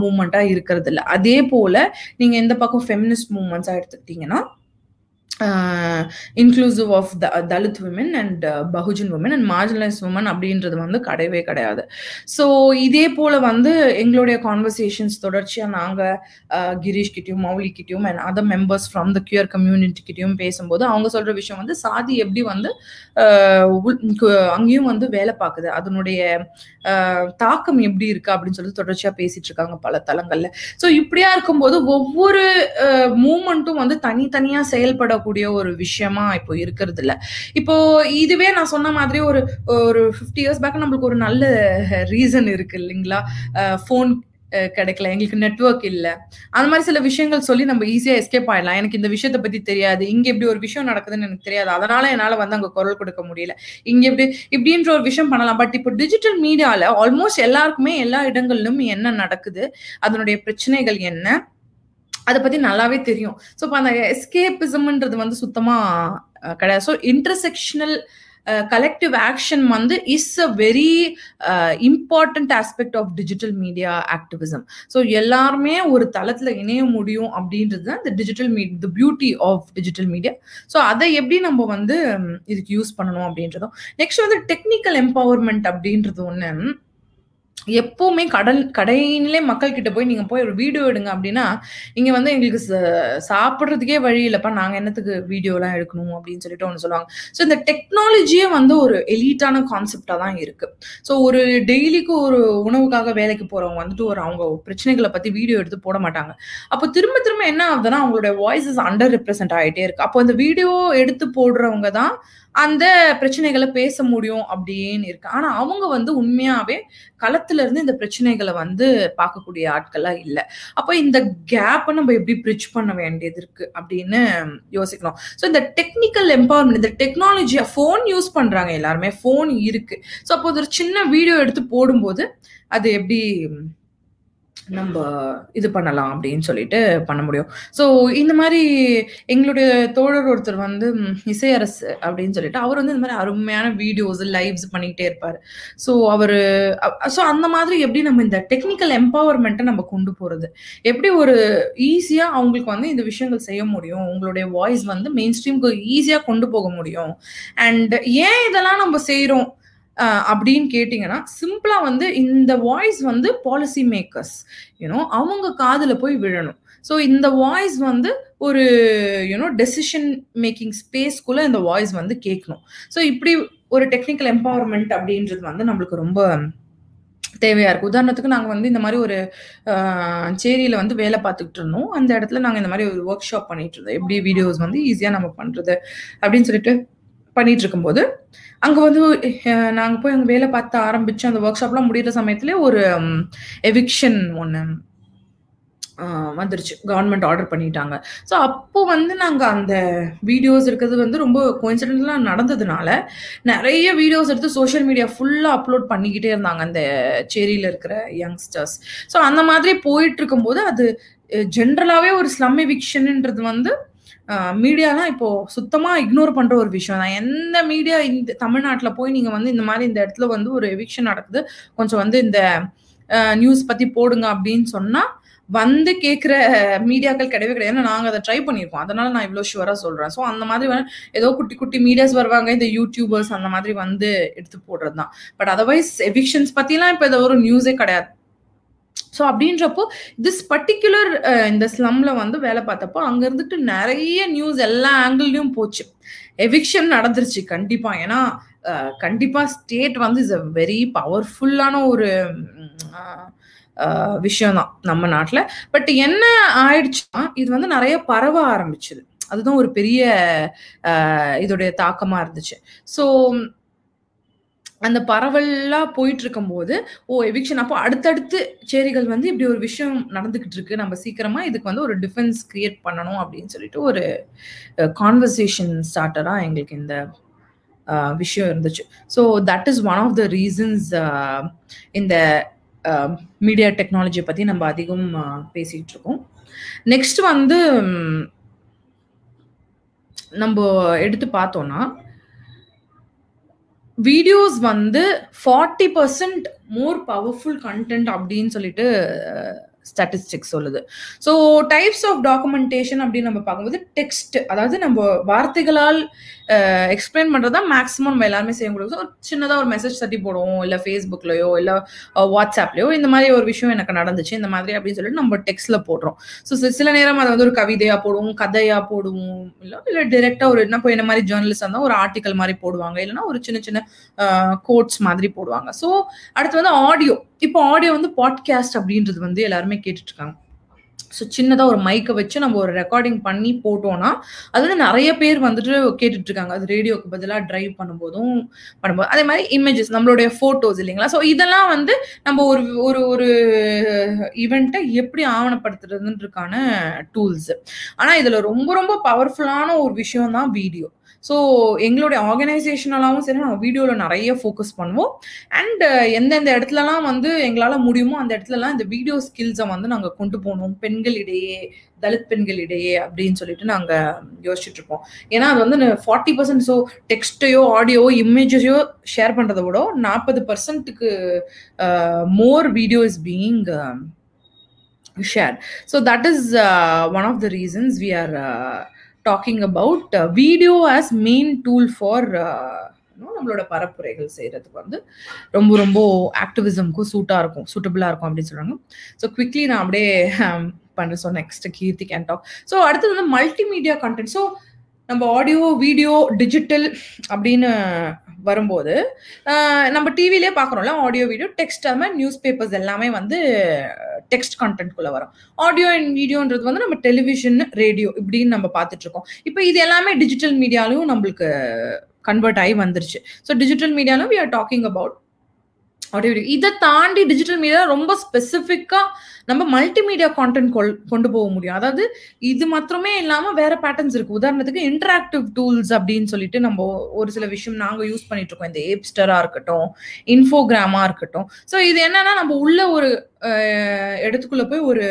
மூமெண்ட்டாக இருக்கிறது இல்லை அதே போல் நீங்கள் எந்த பக்கம் ஃபெமினிஸ்ட் மூமெண்ட்ஸாக எடுத்துக்கிட்டிங்கன்னா inclusive of the Dalit woman and Bahujan woman and marginalise woman அப்படின்றது வந்து கிடையவே கிடையாது. ஸோ இதே போல வந்து எங்களுடைய கான்வர்சேஷன்ஸ் தொடர்ச்சியாக நாங்கள் அஹ், Girish Mouli and other members from the queer கம்யூனிட்டிக்கிட்டேயும் பேசும்போது அவங்க சொல்ற விஷயம் வந்து சாதி எப்படி வந்து உள்- அங்கேயும் வந்து வேலை பார்க்குது. அதனுடைய தாக்கம் எப்படி இருக்கு அப்படின்னு சொல்லி தொடர்ச்சியாக பேசிட்டு இருக்காங்க பல தளங்களில். ஸோ இப்படியா இருக்கும்போது ஒவ்வொரு மூமெண்ட்டும் வந்து தனித்தனியாக செயல்பட செயல்படக்கூடிய ஒரு விஷயமா இப்போ இருக்கிறது இல்ல இப்போ இதுவே நான் சொன்ன மாதிரி ஒரு ஒரு ஃபிஃப்டி இயர்ஸ் பேக் நம்மளுக்கு ஒரு நல்ல ரீசன் இருக்கு இல்லைங்களா? ஃபோன் கிடைக்கல. எங்களுக்கு நெட்வொர்க் இல்லை. அந்த மாதிரி சில விஷயங்கள் சொல்லி நம்ம ஈஸியாக எஸ்கேப் ஆயிடலாம். எனக்கு இந்த விஷயத்த பத்தி தெரியாது. இங்க இப்படி ஒரு விஷயம் நடக்குதுன்னு எனக்கு தெரியாது. அதனால என்னால் வந்து அங்கே குரல் கொடுக்க முடியல. இங்க இப்படி இப்படின்ற ஒரு விஷயம் பண்ணலாம். பட் இப்போ டிஜிட்டல் மீடியாவில் ஆல்மோஸ்ட் எல்லாருக்குமே எல்லா இடங்களிலும் என்ன நடக்குது? அதனுடைய பிரச்சனைகள் என்ன? அதை பத்தி நல்லாவே தெரியும். ஸோ இப்போ அந்த எஸ்கேபிசம்ன்றது வந்து சுத்தமா கிடையாது. ஸோ இன்டர்செக்ஷனல் கலெக்டிவ் ஆக்ஷன் வந்து is a very important aspect of digital media activism so எல்லாருமே ஒரு தளத்தில் இணைய முடியும் அப்படின்றது தான் இந்த digital meet the beauty of digital media so அதை எப்படி நம்ம வந்து இதுக்கு யூஸ் பண்ணணும் அப்படின்றதும். நெக்ஸ்ட் வந்து டெக்னிக்கல் எம்பவர்மெண்ட் அப்படின்றது ஒன்று எப்பவுமே கடல் கடையிலே மக்கள் கிட்ட போய் நீங்க போய் ஒரு வீடியோ எடுங்க அப்படின்னா இங்க வந்து எங்களுக்கு ச- வழி இல்லப்பா. நாங்க என்னத்துக்கு வீடியோ எல்லாம் எடுக்கணும் அப்படின்னு சொல்லிட்டு ஒன்று சொல்லுவாங்க. ஸோ இந்த டெக்னாலஜியே வந்து ஒரு எலீட்டான கான்செப்டா தான் இருக்கு. ஸோ ஒரு டெய்லிக்கு ஒரு உணவுக்காக வேலைக்கு போறவங்க வந்துட்டு ஒரு அவங்க பிரச்சனைகளை பத்தி வீடியோ எடுத்து போட மாட்டாங்க. அப்போ திரும்ப திரும்ப என்ன ஆகுதுன்னா அவங்களுடைய வாய்ஸஸ் அண்டர் ரெப்ரசென்ட் ஆகிட்டே இருக்கு. அப்போ அந்த வீடியோ எடுத்து போடுறவங்க தான் அந்த பிரச்சனைகளை பேச முடியும் அப்படின்னு இருக்கு. ஆனா அவங்க வந்து உண்மையாவே களத்துல இருந்து இந்த பிரச்சனைகளை வந்து பார்க்கக்கூடிய ஆட்களா இல்லை. அப்போ இந்த கேப்பை நம்ம எப்படி பிரிட்ஜ் பண்ண வேண்டியது இருக்கு அப்படின்னு யோசிக்கணும். ஸோ இந்த டெக்னிக்கல் எம்பவர்மெண்ட் இந்த டெக்னாலஜியா ஃபோன் யூஸ் பண்றாங்க எல்லாருமே. ஃபோன் இருக்கு. ஸோ அப்போ ஒரு சின்ன வீடியோ எடுத்து போடும்போது அது எப்படி நம்ம இது பண்ணலாம் அப்படின்னு சொல்லிட்டு பண்ண முடியும். ஸோ இந்த மாதிரி எங்களுடைய தோழர் ஒருத்தர் வந்து இசையரசு அப்படின்னு சொல்லிட்டு அவர் வந்து இந்த மாதிரி அருமையான வீடியோஸ் லைவ்ஸ் பண்ணிக்கிட்டே இருப்பார். ஸோ அவர் ஸோ அந்த மாதிரி எப்படி நம்ம இந்த டெக்னிக்கல் எம்பவர்மெண்ட்டை நம்ம கொண்டு போகிறது எப்படி ஒரு ஈஸியாக அவங்களுக்கு வந்து இந்த விஷயங்கள் செய்ய முடியும்? உங்களுடைய வாய்ஸ் வந்து மெயின் ஸ்ட்ரீம்க்கு ஈஸியாக கொண்டு போக முடியும். அண்ட் ஏன் இதெல்லாம் நம்ம செய்கிறோம் அப்படின்னு கேட்டிங்கன்னா சிம்பிளாக வந்து இந்த வாய்ஸ் வந்து பாலிசி மேக்கர்ஸ் யூனோ அவங்க காதில் போய் விழணும். ஸோ இந்த வாய்ஸ் வந்து ஒரு யூனோ டெசிஷன் மேக்கிங் ஸ்பேஸ்க்குள்ளே இந்த வாய்ஸ் வந்து கேட்கணும். ஸோ இப்படி ஒரு டெக்னிக்கல் எம்பவர்மெண்ட் அப்படின்றது வந்து நம்மளுக்கு ரொம்ப தேவையாக இருக்குது உதாரணத்துக்கு நாங்கள் வந்து இந்த மாதிரி ஒரு சேரியில் வந்து வேலை பார்த்துக்கிட்டு இருந்தோம். அந்த இடத்துல நாங்கள் இந்த மாதிரி ஒரு ஒர்க் ஷாப் பண்ணிகிட்டு இருந்தோம். எப்படி வீடியோஸ் வந்து ஈஸியாக நம்ம பண்ணுறது அப்படின்னு சொல்லிட்டு பண்ணிட்டு இருக்கும்போது அங்க வந்து நாங்கள் நாங்க போய் அங்க வேலை பார்த்து ஆரம்பிச்சு அந்த ஒர்க் ஷாப்லாம் முடிகிற சமயத்துல ஒரு எவிக்ஷன் ஒன்று வந்துருச்சு. கவர்மெண்ட் ஆர்டர் பண்ணிட்டாங்க. ஸோ அப்போ வந்து நாங்கள் அந்த வீடியோஸ் இருக்கிறது வந்து ரொம்ப கோயின்சிடென்ட்லாம் நடந்ததுனால நிறைய வீடியோஸ் எடுத்து சோஷியல் மீடியா ஃபுல்லாக அப்லோட் பண்ணிக்கிட்டே இருந்தாங்க அந்த சேரியில் இருக்கிற யங்ஸ்டர்ஸ் ஸோ அந்த மாதிரி போயிட்டு இருக்கும்போது அது ஜென்ரலாகவே ஒரு ஸ்லம் எவிக்ஷன்ன்றது வந்து மீடியாலாம் இப்போ சுத்தமா இக்னோர் பண்ற ஒரு விஷயம் தான். எந்த மீடியா இந்த தமிழ்நாட்டில் போய் நீங்க வந்து இந்த மாதிரி இந்த இடத்துல வந்து ஒரு எவிக்ஷன் நடக்குது கொஞ்சம் வந்து இந்த நியூஸ் பத்தி போடுங்க அப்படின்னு சொன்னா வந்து கேட்குற மீடியாக்கள் கிடையவே கிடையாது. நாங்கள் அதை ட்ரை பண்ணியிருக்கோம். அதனால நான் இவ்வளோ ஷுவராக சொல்கிறேன் ஸோ அந்த மாதிரி ஏதோ குட்டி குட்டி மீடியாஸ் வருவாங்க இந்த யூடியூபர்ஸ் அந்த மாதிரி வந்து எடுத்து போடுறது தான். பட் அதர்வைஸ் எவிக்ஷன்ஸ் பற்றிலாம் இப்போ ஏதோ ஒரு நியூஸே கிடையாது. ஸோ அப்படின்றப்போ திஸ் பர்டிகுலர் uh, இந்த ஸ்லம்ல வந்து வேலை பார்த்தப்போ அங்க இருந்துட்டு நிறைய நியூஸ் எல்லா ஆங்கிள்லயும் போச்சு. எவிக்ஷன் நடந்துருச்சு கண்டிப்பா. ஏன்னா uh, கண்டிப்பா ஸ்டேட் வந்து இஸ் அ வெரி பவர்ஃபுல்லான ஒரு uh, விஷயம் தான் நம்ம நாட்டுல. பட் என்ன ஆயிடுச்சுன்னா இது வந்து நிறைய பரவ ஆரம்பிச்சுது. அதுதான் ஒரு பெரிய இதோடைய தாக்கமா இருந்துச்சு. ஸோ அந்த பரவலாக போயிட்டு இருக்கும்போது ஓ எவிக்ஷன். அப்போ அடுத்தடுத்து சேரிகள் வந்து இப்படி ஒரு விஷயம் நடந்துக்கிட்டு இருக்கு நம்ம சீக்கிரமா இதுக்கு வந்து ஒரு டிஃபென்ஸ் கிரியேட் பண்ணணும் அப்படின்னு சொல்லிட்டு ஒரு கான்வர்சேஷன் ஸ்டார்டரா எங்களுக்கு இந்த விஷயம் இருந்துச்சு. So that is one of the reasons இந்த மீடியா டெக்னாலஜியை பற்றி நம்ம அதிகம் பேசிகிட்டு இருக்கோம் நெக்ஸ்ட் வந்து நம்ம எடுத்து பார்த்தோம்னா வீடியோஸ் வந்து forty percent more powerful content அப்படின்னு சொல்லிட்டு ஸ்டாட்டிஸ்டிக்ஸ் சொல்லுது. ஸோ டைப்ஸ் ஆஃப் டாக்குமெண்டேஷன் அப்படின்னு நம்ம பார்க்கும்போது டெக்ஸ்ட் அதாவது நம்ம வார்த்தைகளால் எக்ஸ்பிளைன் பண்ணுறது தான் மேக்ஸிமம் நம்ம எல்லாருமே செய்ய முடியும். ஸோ சின்னதாக ஒரு மெசேஜ் தட்டி போடுவோம் இல்லை ஃபேஸ்புக்லையோ இல்லை வாட்ஸ்அப்லையோ இந்த மாதிரி ஒரு விஷயம் எனக்கு நடந்துச்சு இந்த மாதிரி அப்படின்னு சொல்லிட்டு நம்ம டெக்ஸ்ட்ல போடுறோம். ஸோ சில நேரம் அதை வந்து ஒரு கவிதையாக போடுவோம் கதையாக போடுவோம் இல்லை இல்லை டிரெக்டாக ஒரு என்ன இப்போ என்ன மாதிரி ஜேர்னலிஸ்ட் இருந்தால் ஒரு ஆர்டிக்கல் மாதிரி போடுவாங்க இல்லைன்னா ஒரு சின்ன சின்ன கோட்ஸ் மாதிரி போடுவாங்க. ஸோ அடுத்து வந்து ஆடியோ இப்போ ஆடியோ வந்து பாட்காஸ்ட் அப்படின்றது வந்து எல்லாருமே கேட்டுட்டு இருக்காங்க ஸோ சின்னதாக ஒரு மைக்கை வச்சு நம்ம ஒரு ரெக்கார்டிங் பண்ணி போட்டோம்னா அது வந்து நிறைய பேர் வந்துட்டு கேட்டுட்டு இருக்காங்க அது ரேடியோக்கு பதிலாக ட்ரைவ் பண்ணும்போதும் பண்ணும்போது அதே மாதிரி இமேஜஸ் நம்மளுடைய ஃபோட்டோஸ் இல்லைங்களா? ஸோ இதெல்லாம் வந்து நம்ம ஒரு ஒரு ஒரு ஈவெண்ட்டை எப்படி ஆவணப்படுத்துறதுன்றக்கான டூல்ஸ் ஆனால் இதில் ரொம்ப ரொம்ப பவர்ஃபுல்லான ஒரு விஷயம் தான் வீடியோ ஸோ எங்களுடைய ஆர்கனைசேஷனலாகவும் சரி நாங்கள் வீடியோவில் நிறைய ஃபோக்கஸ் பண்ணுவோம். அண்ட் uh, எந்தெந்த இடத்துலலாம் வந்து எங்களால் முடியுமோ அந்த இடத்துலலாம் இந்த வீடியோ ஸ்கில்ஸை வந்து நாங்கள் கொண்டு போகணும். பெண்களிடையே தலித் பெண்களிடையே அப்படின்னு சொல்லிட்டு நாங்கள் யோசிச்சுட்டு இருப்போம். ஏன்னா அது வந்து ஃபார்ட்டி பர்சன்ட் ஸோ டெக்ஸ்ட்டையோ ஆடியோ இமேஜஸையோ ஷேர் பண்ணுறதை விட நாற்பது பர்சன்ட்டுக்கு more video is being share so that is one of the reasons we are talking about video as main tool for நம்மளோட பரப்புரைகள் செய்யறதுக்கு வந்து ரொம்ப ரொம்ப ஆக்டிவிசம்க்கும் சூட்டாக இருக்கும் சூட்டபிளாக இருக்கும் அப்படின்னு சொல்கிறாங்க ஸோ குவிக்லி நான் அப்படியே பண்ண so next Keerthi can talk so அடுத்தது வந்து மல்டிமீடியா கண்டென்ட் ஸோ நம்ம ஆடியோ வீடியோ டிஜிட்டல் அப்படின்னு வரும்போது நம்ம டிவிலே பார்க்குறோம்ல ஆடியோ வீடியோ டெக்ஸ்ட் அது மாதிரி நியூஸ் பேப்பர்ஸ் எல்லாமே வந்து டெக்ஸ்ட் கண்டென்ட்குள்ளே வரும். ஆடியோ அண்ட் வீடியோன்றது வந்து நம்ம டெலிவிஷன் ரேடியோ இப்படின்னு நம்ம பார்த்துட்டு இருக்கோம் இப்போ இது எல்லாமே டிஜிட்டல் மீடியாலையும் நம்மளுக்கு கன்வெர்ட் ஆகி வந்துருச்சு. So digital மீடியாலும் we are talking about audio இதை தாண்டி டிஜிட்டல் மீடியா ரொம்ப ஸ்பெசிஃபிக்காக நம்ம மல்டிமீடியா கான்டென்ட் கொண்டு போக முடியும். அதாவது இது மாத்திரமே இல்லாமல் வேற பேட்டர்ன்ஸ் இருக்கு. உதாரணத்துக்கு இன்டராக்டிவ் டூல்ஸ் அப்படின்னு சொல்லிட்டு நம்ம ஒரு சில விஷயம் நாங்கள் யூஸ் பண்ணிட்டு இருக்கோம். இந்த ஏப்ஸ்டரா இருக்கட்டும் இன்ஃபோகிராமா இருக்கட்டும். ஸோ இது என்னன்னா நம்ம உள்ள ஒரு இடத்துக்குள்ள போய் ஒரு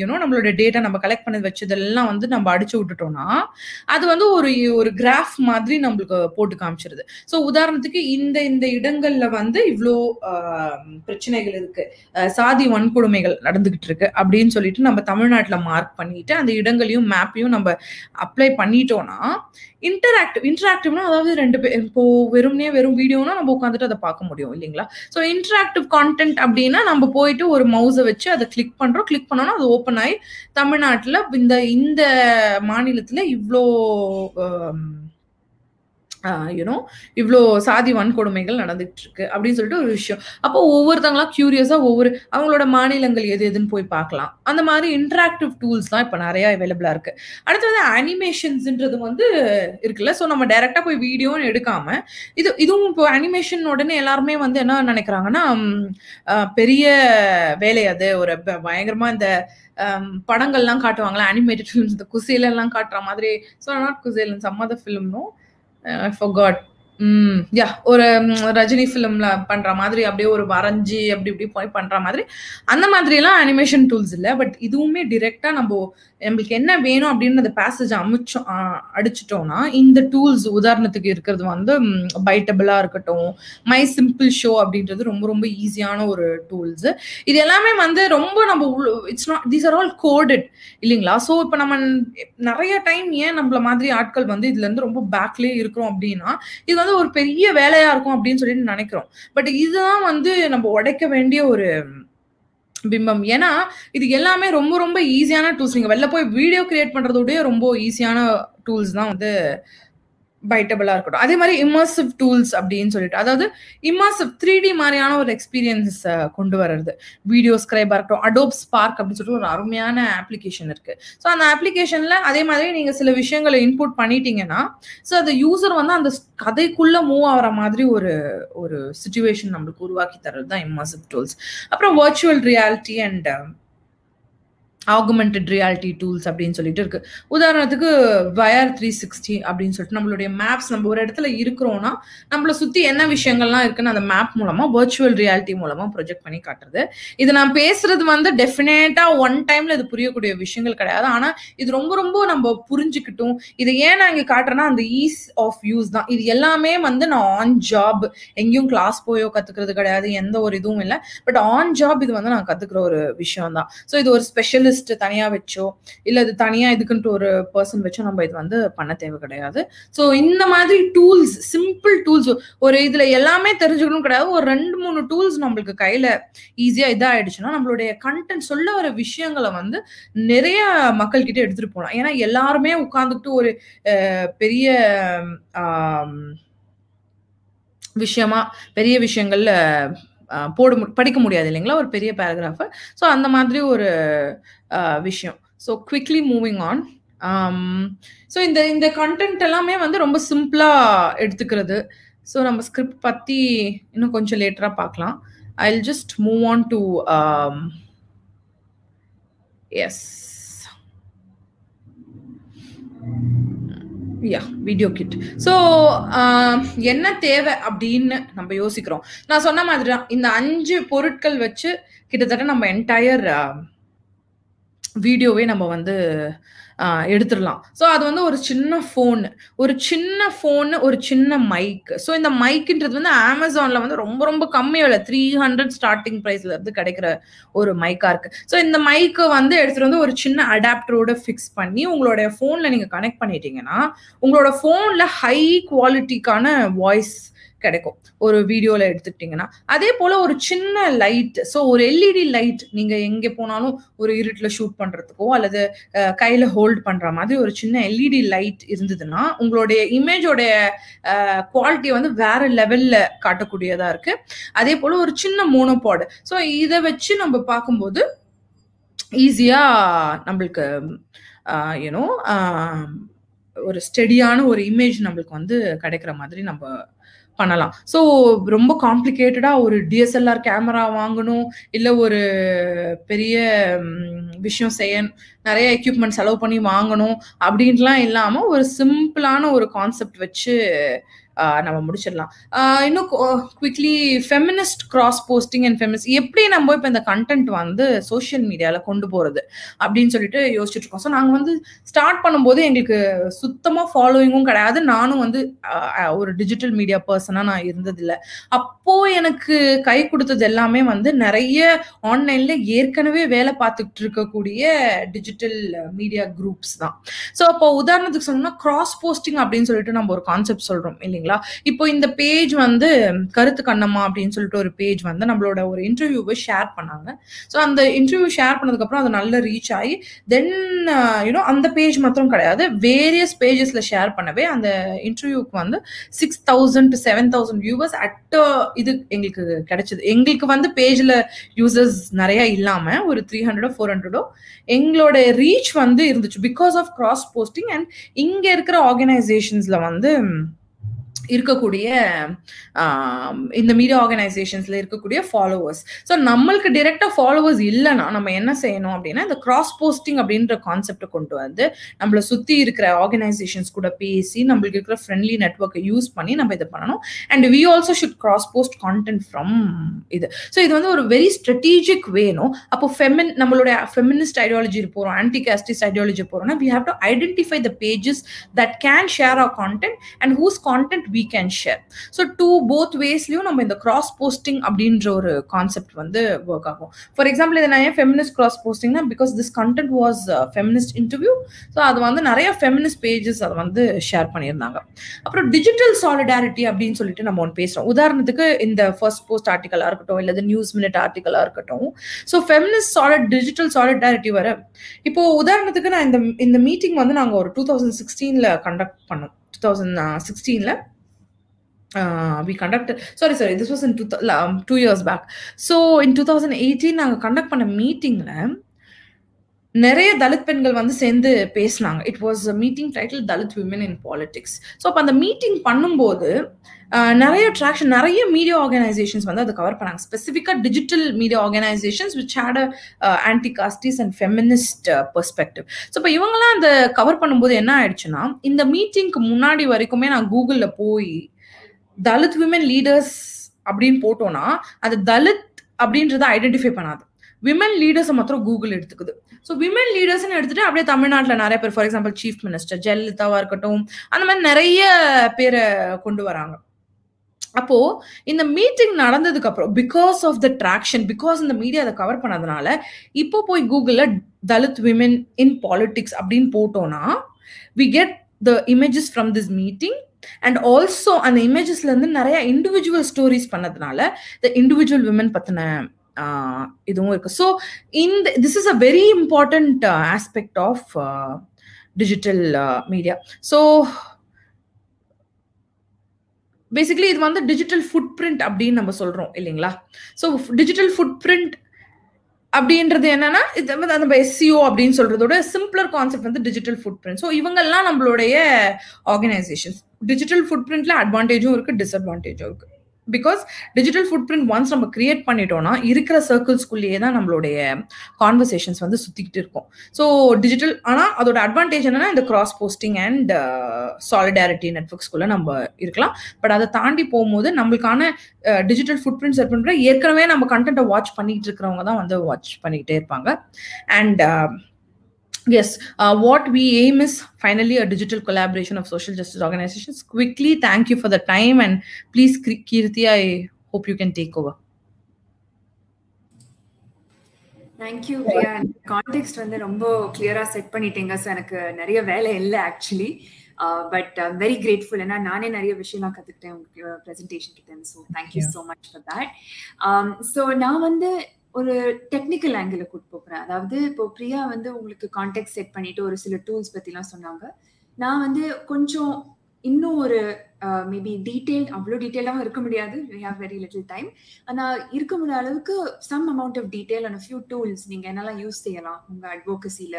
யூனோ நம்மளோட டேட்டா நம்ம கலெக்ட் பண்ணி வச்சதெல்லாம் வந்து நம்ம அடிச்சு விட்டுட்டோம்னா அது வந்து ஒரு ஒரு கிராஃப் மாதிரி நம்மளுக்கு போட்டு காமிச்சிருது. ஸோ உதாரணத்துக்கு இந்த இந்த இடங்கள்ல வந்து இவ்வளோ பிரச்சனைகள் இருக்கு. சாதி வன்கொடுமைகள் நடந்துகிட்டு இருக்கு அப்படின்னு சொல்லிட்டு நம்ம தமிழ்நாட்டில் மார்க் பண்ணிட்டு அந்த இடங்களையும் மேப்பையும் நம்ம அப்ளை பண்ணிட்டோம்னா இன்டராக்டிவ் இன்டராக்டிவ்னா அதாவது ரெண்டு பேர் இப்போ வெறும்னே வெறும் வீடியோனா நம்ம உட்காந்துட்டு அதை பார்க்க முடியும் இல்லைங்களா? ஸோ இன்டராக்டிவ் கான்டென்ட் அப்படின்னா நம்ம போயிட்டு ஒரு மவுஸை வச்சு அதை கிளிக் பண்றோம். கிளிக் பண்ணோம்னா அது ஓப்பன் ஆகி தமிழ்நாட்டில் இந்த இந்த மாநிலத்தில் இவ்வளோ யூனோ இவ்வளோ சாதி வன்கொடுமைகள் நடந்துட்டு இருக்கு அப்படின்னு சொல்லிட்டு ஒரு விஷயம். அப்போ ஒவ்வொருத்தங்களா கியூரியஸா ஒவ்வொரு அவங்களோட மாநிலங்கள் எது எதுன்னு போய் பார்க்கலாம். அந்த மாதிரி இன்ட்ராக்டிவ் டூல்ஸ் தான் இப்போ நிறைய அவைலபிளா இருக்கு. அடுத்தது அனிமேஷன்ஸ்ன்றது வந்து இருக்குல்ல. ஸோ நம்ம டைரக்டா போய் வீடியோன்னு எடுக்காம இது இதுவும் இப்போ அனிமேஷன் உடனே எல்லாருமே வந்து என்ன நினைக்கிறாங்கன்னா பெரிய வேலை அது. ஒரு பயங்கரமா இந்த படங்கள்லாம் காட்டுவாங்களா அனிமேட்டட் ஃபிலிம்ஸ் இந்த குசேலெல்லாம் காட்டுற மாதிரி. So not Kuselan some other ஃபிலிம்னும் I forgot ya ஒரு ரஜினி ஃபிலிம்ல பண்ற மாதிரி அப்படியே ஒரு வரைஞ்சி அப்படி இப்படி போய் பண்ற மாதிரி. அந்த மாதிரி எல்லாம் அனிமேஷன் டூல்ஸ் இல்லை பட் இதுவுமே டிரெக்டா நம்ம நம்மளுக்கு என்ன வேணும் அப்படின்னு அந்த பேசேஜ் அமைச்சோம் அடிச்சிட்டோம்னா இந்த டூல்ஸ் உதாரணத்துக்கு இருக்கிறது வந்து பைட்டபிளா இருக்கட்டும் மை சிம்பிள் ஷோ அப்படின்றது ரொம்ப ரொம்ப ஈஸியான ஒரு டூல்ஸ் இது எல்லாமே வந்து ரொம்ப நம்ம it's not these are all coded இல்லைங்களா? ஸோ இப்போ நம்ம நிறைய டைம் ஏன் நம்மள மாதிரி ஆட்கள் வந்து இதுல இருந்து ரொம்ப பேக்லேயே இருக்கிறோம் அப்படின்னா இது வந்து ஒரு பெரிய வேலையா இருக்கும் அப்படின்னு சொல்லிட்டு நினைக்கிறோம். பட் இதுதான் வந்து நம்ம உடைக்க வேண்டிய ஒரு பிம்பம். ஏன்னா இது எல்லாமே ரொம்ப ரொம்ப ஈஸியான டூல்ஸ் நீங்க வெளில போய் வீடியோ கிரியேட் பண்றதோடய ரொம்ப ஈஸியான டூல்ஸ் தான் வந்து பைட்டபிளா இருக்கட்டும். அதே மாதிரி இம்மர்சிவ் டூல்ஸ் அப்படின்னு சொல்லிட்டு அதாவது இம்மர்சிவ் த்ரீ டி மாதிரியான ஒரு எக்ஸ்பீரியன்ஸ் கொண்டு வர்றது. வீடியோ ஸ்கிரைபா இருக்கட்டும் அடோப் ஸ்பார்க் அப்படின்னு சொல்லிட்டு ஒரு அருமையான அப்ளிகேஷன் இருக்கு. ஸோ அந்த அப்ளிகேஷன்ல அதே மாதிரி நீங்க சில விஷயங்களை இன்புட் பண்ணிட்டீங்கன்னா ஸோ அந்த யூசர் வந்து அந்த கதைக்குள்ள மூவ் ஆகிற மாதிரி ஒரு ஒரு சுச்சுவேஷன் நம்மளுக்கு உருவாக்கி தர்றது தான் இம்மர்சிவ் டூல்ஸ் அப்புறம் virtual reality and augmented reality tools அப்படின்னு சொல்லிட்டு இருக்கு. உதாரணத்துக்கு வயர் த்ரீ சிக்ஸ்டி அப்படின்னு சொல்லிட்டு நம்மளுடைய மேப்ஸ் நம்ம ஒரு இடத்துல இருக்கிறோம்னா நம்மளை சுத்தி என்ன விஷயங்கள்லாம் இருக்குன்னு அந்த மேப் மூலமா வர்ச்சுவல் ரியாலிட்டி மூலமா ப்ரொஜெக்ட் பண்ணி காட்டுறது. இது நான் பேசுறது வந்து டெஃபினட்டா ஒன் டைம்ல இது புரியக்கூடிய விஷயங்கள் கிடையாது. ஆனா இது ரொம்ப ரொம்ப நம்ம புரிஞ்சுக்கிட்டும். இதை ஏன் நான் இங்க காட்டுறேன்னா அந்த ஈஸ் ஆஃப் யூஸ் தான். இது எல்லாமே வந்து நான் ஆன் ஜாப் எங்கேயும் கிளாஸ் போயோ கத்துக்கிறது கிடையாது. எந்த ஒரு இதுவும் இல்லை. பட் ஆன் ஜாப் இது வந்து நான் கத்துக்கிற ஒரு விஷயம் தான் ஸோ இது ஒரு ஸ்பெஷலிஸ்ட் தனியாக வச்சோ இல்லை இது தனியாக இதுக்குன்ட்டு ஒரு பர்சன் வச்சோ நம்ம இது வந்து பண்ண தேவை கிடையாது. ஸோ இந்த மாதிரி டூல்ஸ் சிம்பிள் டூல்ஸ் ஒரு இதுல எல்லாமே தெரிஞ்சுக்கணும் கிடையாது. ஒரு ரெண்டு மூணு டூல்ஸ் நம்மளுக்கு கையில் ஈஸியாக இதாகிடுச்சுன்னா நம்மளுடைய கண்டென்ட் சொல்ல வர விஷயங்களை வந்து நிறைய மக்கள்கிட்ட எடுத்துகிட்டு எடுத்துட்டு போகலாம் ஏன்னா எல்லாருமே உட்காந்துக்கிட்டு ஒரு பெரிய விஷயமா பெரிய விஷயங்கள்ல போட படிக்க முடியாது இல்லைங்களா? ஒரு பெரிய பேராகிராஃபை ஸோ அந்த மாதிரி ஒரு விஷயம். So quickly moving on so இந்த இந்த கண்டென்ட் எல்லாமே வந்து ரொம்ப சிம்பிளாக எடுத்துக்கிறது. ஸோ நம்ம ஸ்கிரிப்ட் பற்றி இன்னும் கொஞ்சம் லேட்டரா பார்க்கலாம். I just move on to as ya video kit so என்ன தேவை அப்படின்னு நம்ம யோசிக்கிறோம். நான் சொன்ன மாதிரி தான் இந்த அஞ்சு பொருட்கள் வச்சு கிட்டத்தட்ட நம்ம என்டையர் வீடியோவே நம்ம வந்து எடுத்துடலாம். ஸோ அது வந்து ஒரு சின்ன ஃபோன் ஒரு சின்ன ஃபோன் ஒரு சின்ன மைக் ஸோ இந்த மைக்குன்றது வந்து அமேசானில் வந்து ரொம்ப ரொம்ப கம்மி விலை. த்ரீ ஹண்ட்ரட் ஸ்டார்டிங் ப்ரைஸ்ல இருந்து கிடைக்கிற ஒரு மைக்காக இருக்கு. ஸோ இந்த மைக்கை வந்து எடுத்துகிட்டு வந்து ஒரு சின்ன அடாப்டரோட ஃபிக்ஸ் பண்ணி உங்களுடைய ஃபோனில் நீங்கள் கனெக்ட் பண்ணிட்டீங்கன்னா உங்களோட ஃபோனில் ஹை குவாலிட்டிக்கான வாய்ஸ் கிடைக்கும். ஒரு வீடியோல எடுத்துக்கிட்டீங்கன்னா. அதே போல ஒரு சின்ன லைட் ஸோ ஒரு எல்இடி லைட் நீங்க எங்க போனாலும் ஒரு இருட்டில் ஷூட் பண்றதுக்கோ அல்லது கையில் கையில ஹோல்ட் பண்ற மாதிரி ஒரு சின்ன எல்இடி லைட் இருந்ததுன்னா உங்களுடைய இமேஜோடைய குவாலிட்டி வந்து வேற லெவல்ல காட்டக்கூடியதா இருக்கு. அதே போல ஒரு சின்ன மோனோபாடு ஸோ இதை வச்சு நம்ம பார்க்கும்போது ஈஸியா நம்மளுக்கு யூனோ ஒரு ஸ்டெடியான ஒரு இமேஜ் நம்மளுக்கு வந்து கிடைக்கிற மாதிரி நம்ம பண்ணலாம். ஸோ ரொம்ப காம்ப்ளிகேட்டடாக ஒரு டிஎஸ்எல்ஆர் கேமரா வாங்கணும் இல்லை ஒரு பெரிய விஷயம் செய்ய நிறைய எக்யூப்மெண்ட் செலவு பண்ணி வாங்கணும் அப்படின்ட்டுலாம் இல்லாமல் ஒரு சிம்பிளான ஒரு கான்செப்ட் வச்சு நம்ம முடிச்சிடலாம். இன்னும் quickly feminist cross posting and feminist எப்படி நம்ம இப்போ இந்த கண்டென்ட் வந்து சோஷியல் மீடியாவில் கொண்டு போகிறது அப்படின்னு சொல்லிட்டு யோசிச்சுட்டு இருக்கோம். ஸோ நாங்கள் வந்து ஸ்டார்ட் பண்ணும்போது எங்களுக்கு சுத்தமாக ஃபாலோயிங்கும் கிடையாது. நானும் வந்து ஒரு டிஜிட்டல் மீடியா பர்சனாக நான் இருந்ததில்லை. அப்போது எனக்கு கை கொடுத்தது எல்லாமே வந்து நிறைய ஆன்லைனில் ஏற்கனவே வேலை பார்த்துக்கிட்டு இருக்கக்கூடிய டிஜிட்டல் மீடியா குரூப்ஸ் தான். ஸோ அப்போ உதாரணத்துக்கு சொன்னோம்னா கிராஸ் போஸ்டிங் அப்படின்னு சொல்லிட்டு நம்ம ஒரு கான்செப்ட் சொல்கிறோம் இல்லைங்களா? இப்போ இந்த பேஜ் வந்து கருத்து கண்ணம்மா அப்படின்னு சொல்லிட்டு ஒரு பேஜ் வந்து நம்மளோட ஒரு இன்டர்வியூவை ஷேர் பண்ணாங்க. ஸோ அந்த இன்டர்வியூ ஷேர் பண்ணதுக்கப்புறம் அது நல்ல ரீச் ஆகி தென் யூனோ uh, அந்த பேஜ் மாத்திரம் கிடையாது. வேரியஸ் பேஜஸ்ல ஷேர் பண்ணவே அந்த இன்டர்வியூக்கு வந்து six thousand to seven thousand viewers at இது எங்களுக்கு கிடைச்சது. எங்களுக்கு வந்து பேஜ்ல யூசர்ஸ் நிறைய இல்லாம ஒரு த்ரீ ஹண்ட்ரடோ ஃபோர் ஹண்ட்ரடோ எங்களோட ரீச் வந்து இருந்துச்சு because of cross posting and இங்க இருக்கிற ஆர்கனைசேஷன்ஸ்ல வந்து இருக்கக்கூடிய இந்த மீடியா ஆர்கனைசேஷன்ஸ்ல இருக்கக்கூடிய ஃபாலோவர்ஸ் ஸோ நம்மளுக்கு டிரெக்டா ஃபாலோவர்ஸ் இல்லைன்னா நம்ம என்ன செய்யணும் அப்படின்னா இந்த கிராஸ் போஸ்டிங் அப்படின்ற கான்செப்டை கொண்டு வந்து நம்மள சுத்தி இருக்கிற ஆர்கனைசேஷன்ஸ் கூட பேசி நம்மளுக்கு இருக்கிற ஃப்ரெண்ட்லி நெட்ஒர்க்கை யூஸ் பண்ணி நம்ம இதை பண்ணணும். And we also should cross post content from இது. ஸோ இது வந்து ஒரு வெரி ஸ்ட்ராட்டஜிக் வேணும். அப்போ ஃபெமின் நம்மளுடைய ஃபெமினிஸ்ட் ஐடியாலஜி போகிறோம் ஆன்டி கேஸ்டிஸ்ட் ஐடியாலஜி போகிறோம்னா we have to identify the pages that can share our content and whose content we can share so do both வேஸ்லயும் நம்ம இந்த கிராஸ் போஸ்டிங் அப்படின்ற ஒரு கான்செப்ட் வந்து ஒர்க் ஆகும். ஃபார் எக்ஸாம்பிள் இதை நான் ஏன் feminist cross போஸ்டிங்னா because this content was feminist interview so அது வந்து நிறைய ஃபெமினிஸ்ட் பேஜஸ் அதை வந்து ஷேர் பண்ணியிருந்தாங்க. அப்புறம் டிஜிட்டல் சாலிடாரிட்டி அப்படின்னு சொல்லிட்டு நம்ம ஒன்று பேசுறோம். உதாரணத்துக்கு இந்த ஃபர்ஸ்ட் போஸ்ட் ஆர்டிக்கலாக இருக்கட்டும் இல்லை நியூஸ் மினிட் ஆர்டிக்கலாக இருக்கட்டும். So feminist solid digital solidarity வர இப்போ உதாரணத்துக்கு நான் இந்த இந்த மீட்டிங் வந்து நாங்கள் ஒரு டூ தௌசண்ட் சிக்ஸ்டீனில் கண்டக்ட் பண்ணோம். டூ தௌசண்ட் சிக்ஸ்டீனில் uh, we conducted sorry sorry this was in two, um, two years back. So in 2018 நாங்கள் கண்டக்ட் பண்ண மீட்டிங்ல நிறைய தலித் பெண்கள் வந்து சேர்ந்து பேசினாங்க. It was meeting title Dalit women in politics so அப்போ அந்த மீட்டிங் பண்ணும்போது uh, நிறைய ட்ராக்ஷன் நிறைய மீடியா ஆர்கனைசேஷன்ஸ் வந்து அதை கவர் பண்ணாங்க. ஸ்பெசிஃபிக்காக digital media organisations which had anti casteist and feminist perspective so இப்போ இவங்கெல்லாம் அந்த கவர் பண்ணும்போது என்ன ஆயிடுச்சுன்னா இந்த மீட்டிங்க்கு முன்னாடி வரைக்குமே நான் கூகுளில் போய் தலித் விமன் லீடர்ஸ் அப்படின்னு போட்டோம்னா அது தலித் அப்படின்றத ஐடென்டிஃபை பண்ணாது. விமன் லீடர்ஸை மாத்திரம் கூகுள் எடுத்துக்குது. ஸோ விமன் லீடர்ஸ்னு எடுத்துட்டு அப்படியே தமிழ்நாட்டில் நிறைய பேர் ஃபார் எக்ஸாம்பிள் சீஃப் மினிஸ்டர் ஜெயலலிதாவா இருக்கட்டும் அந்த மாதிரி நிறைய பேரை கொண்டு வராங்க. அப்போ இந்த மீட்டிங் நடந்ததுக்கு அப்புறம் because of the traction because இந்த மீடியா அதை கவர் பண்ணதுனால இப்போ போய் கூகுளில் தலித் விமன் இன் பாலிடிக்ஸ் அப்படின்னு போட்டோம்னா we get the images from this meeting and also அந்த இமேஜஸ்ல இருந்து நிறைய இண்டிவிஜுவல் ஸ்டோரிஸ் பண்ணதுனால த இண்டிவிஜுவல் விமன் பத்தின ஆஹ், இதுவும் இருக்கு. ஸோ இந்த this is a very important aspect of digital media so basically இது வந்து டிஜிட்டல் ஃபுட் பிரிண்ட் அப்படின்னு நம்ம சொல்றோம் இல்லைங்களா? ஸோ டிஜிட்டல் ஃபுட் பிரிண்ட் அப்படின்றது என்னன்னா இது வந்து நம்ம எஸ்சிஓ அப்படின்னு சொல்றதோட சிம்பிளர் கான்செப்ட் வந்து டிஜிட்டல் ஃபுட் பிரிண்ட் ஸோ இவங்கெல்லாம் நம்மளுடைய ஆர்கனைசேஷன்ஸ் டிஜிட்டல் ஃபுட் பிரிண்ட்ல அட்வான்டேஜும் இருக்கு டிஸ்அட்வான்டேஜும் இருக்கு. Because digital footprint once நம்ம கிரியேட் பண்ணிட்டோம்னா இருக்கிற சர்க்கிள்ஸ்குள்ளேயே தான் நம்மளுடைய கான்வர்சேஷன்ஸ் வந்து சுத்திக்கிட்டு இருக்கும். ஸோ டிஜிட்டல் ஆனால் அதோட அட்வான்டேஜ் என்னன்னா இந்த கிராஸ் போஸ்டிங் அண்ட் சாலிடாரிட்டி நெட்ஒர்க்ஸ்குள்ள நம்ம இருக்கலாம். பட் அதை தாண்டி போகும்போது நம்மளுக்கான டிஜிட்டல் ஃபுட் பிரிண்ட் செட் பண்ற ஏற்கனவே நம்ம கண்டென்ட்டை வாட்ச் பண்ணிக்கிட்டு இருக்கிறவங்க தான் வந்து வாட்ச் பண்ணிக்கிட்டே இருப்பாங்க. And yes uh, what we aim is finally a digital collaboration of social justice organizations quickly thank you for the time and please Kir- kirti i hope you can take over thank you Priya contact வந்து ரொம்ப கிளியரா set பண்ணிட்டீங்க so எனக்கு நிறைய வேலை இல்லை actually but very grateful ஏன்னா நானே நிறைய விஷயம்லாம் கத்துக்கிட்டேன் உங்க ப்ரெசன்டேஷன் கிட்ட so thank you so much for that so நான் வந்து ஒரு டெக்னிக்கல் ஆங்கிள் கூட்டு போகிறேன். அதாவது இப்போ பிரியா வந்து உங்களுக்கு கான்டெக்ட் செட் பண்ணிட்டு ஒரு சில டூல்ஸ் பத்திலாம் சொன்னாங்க. நான் வந்து கொஞ்சம் இன்னும் ஒரு மேபி டீட்டெயில் அவ்வளோ டீட்டெயிலாகவும் இருக்க முடியாது. We have very little time ஆனால் இருக்க முடியாத அளவுக்கு some amount of detail and few tools நீங்கள் என்னெல்லாம் யூஸ் செய்யலாம் உங்கள் அட்வோகசியில்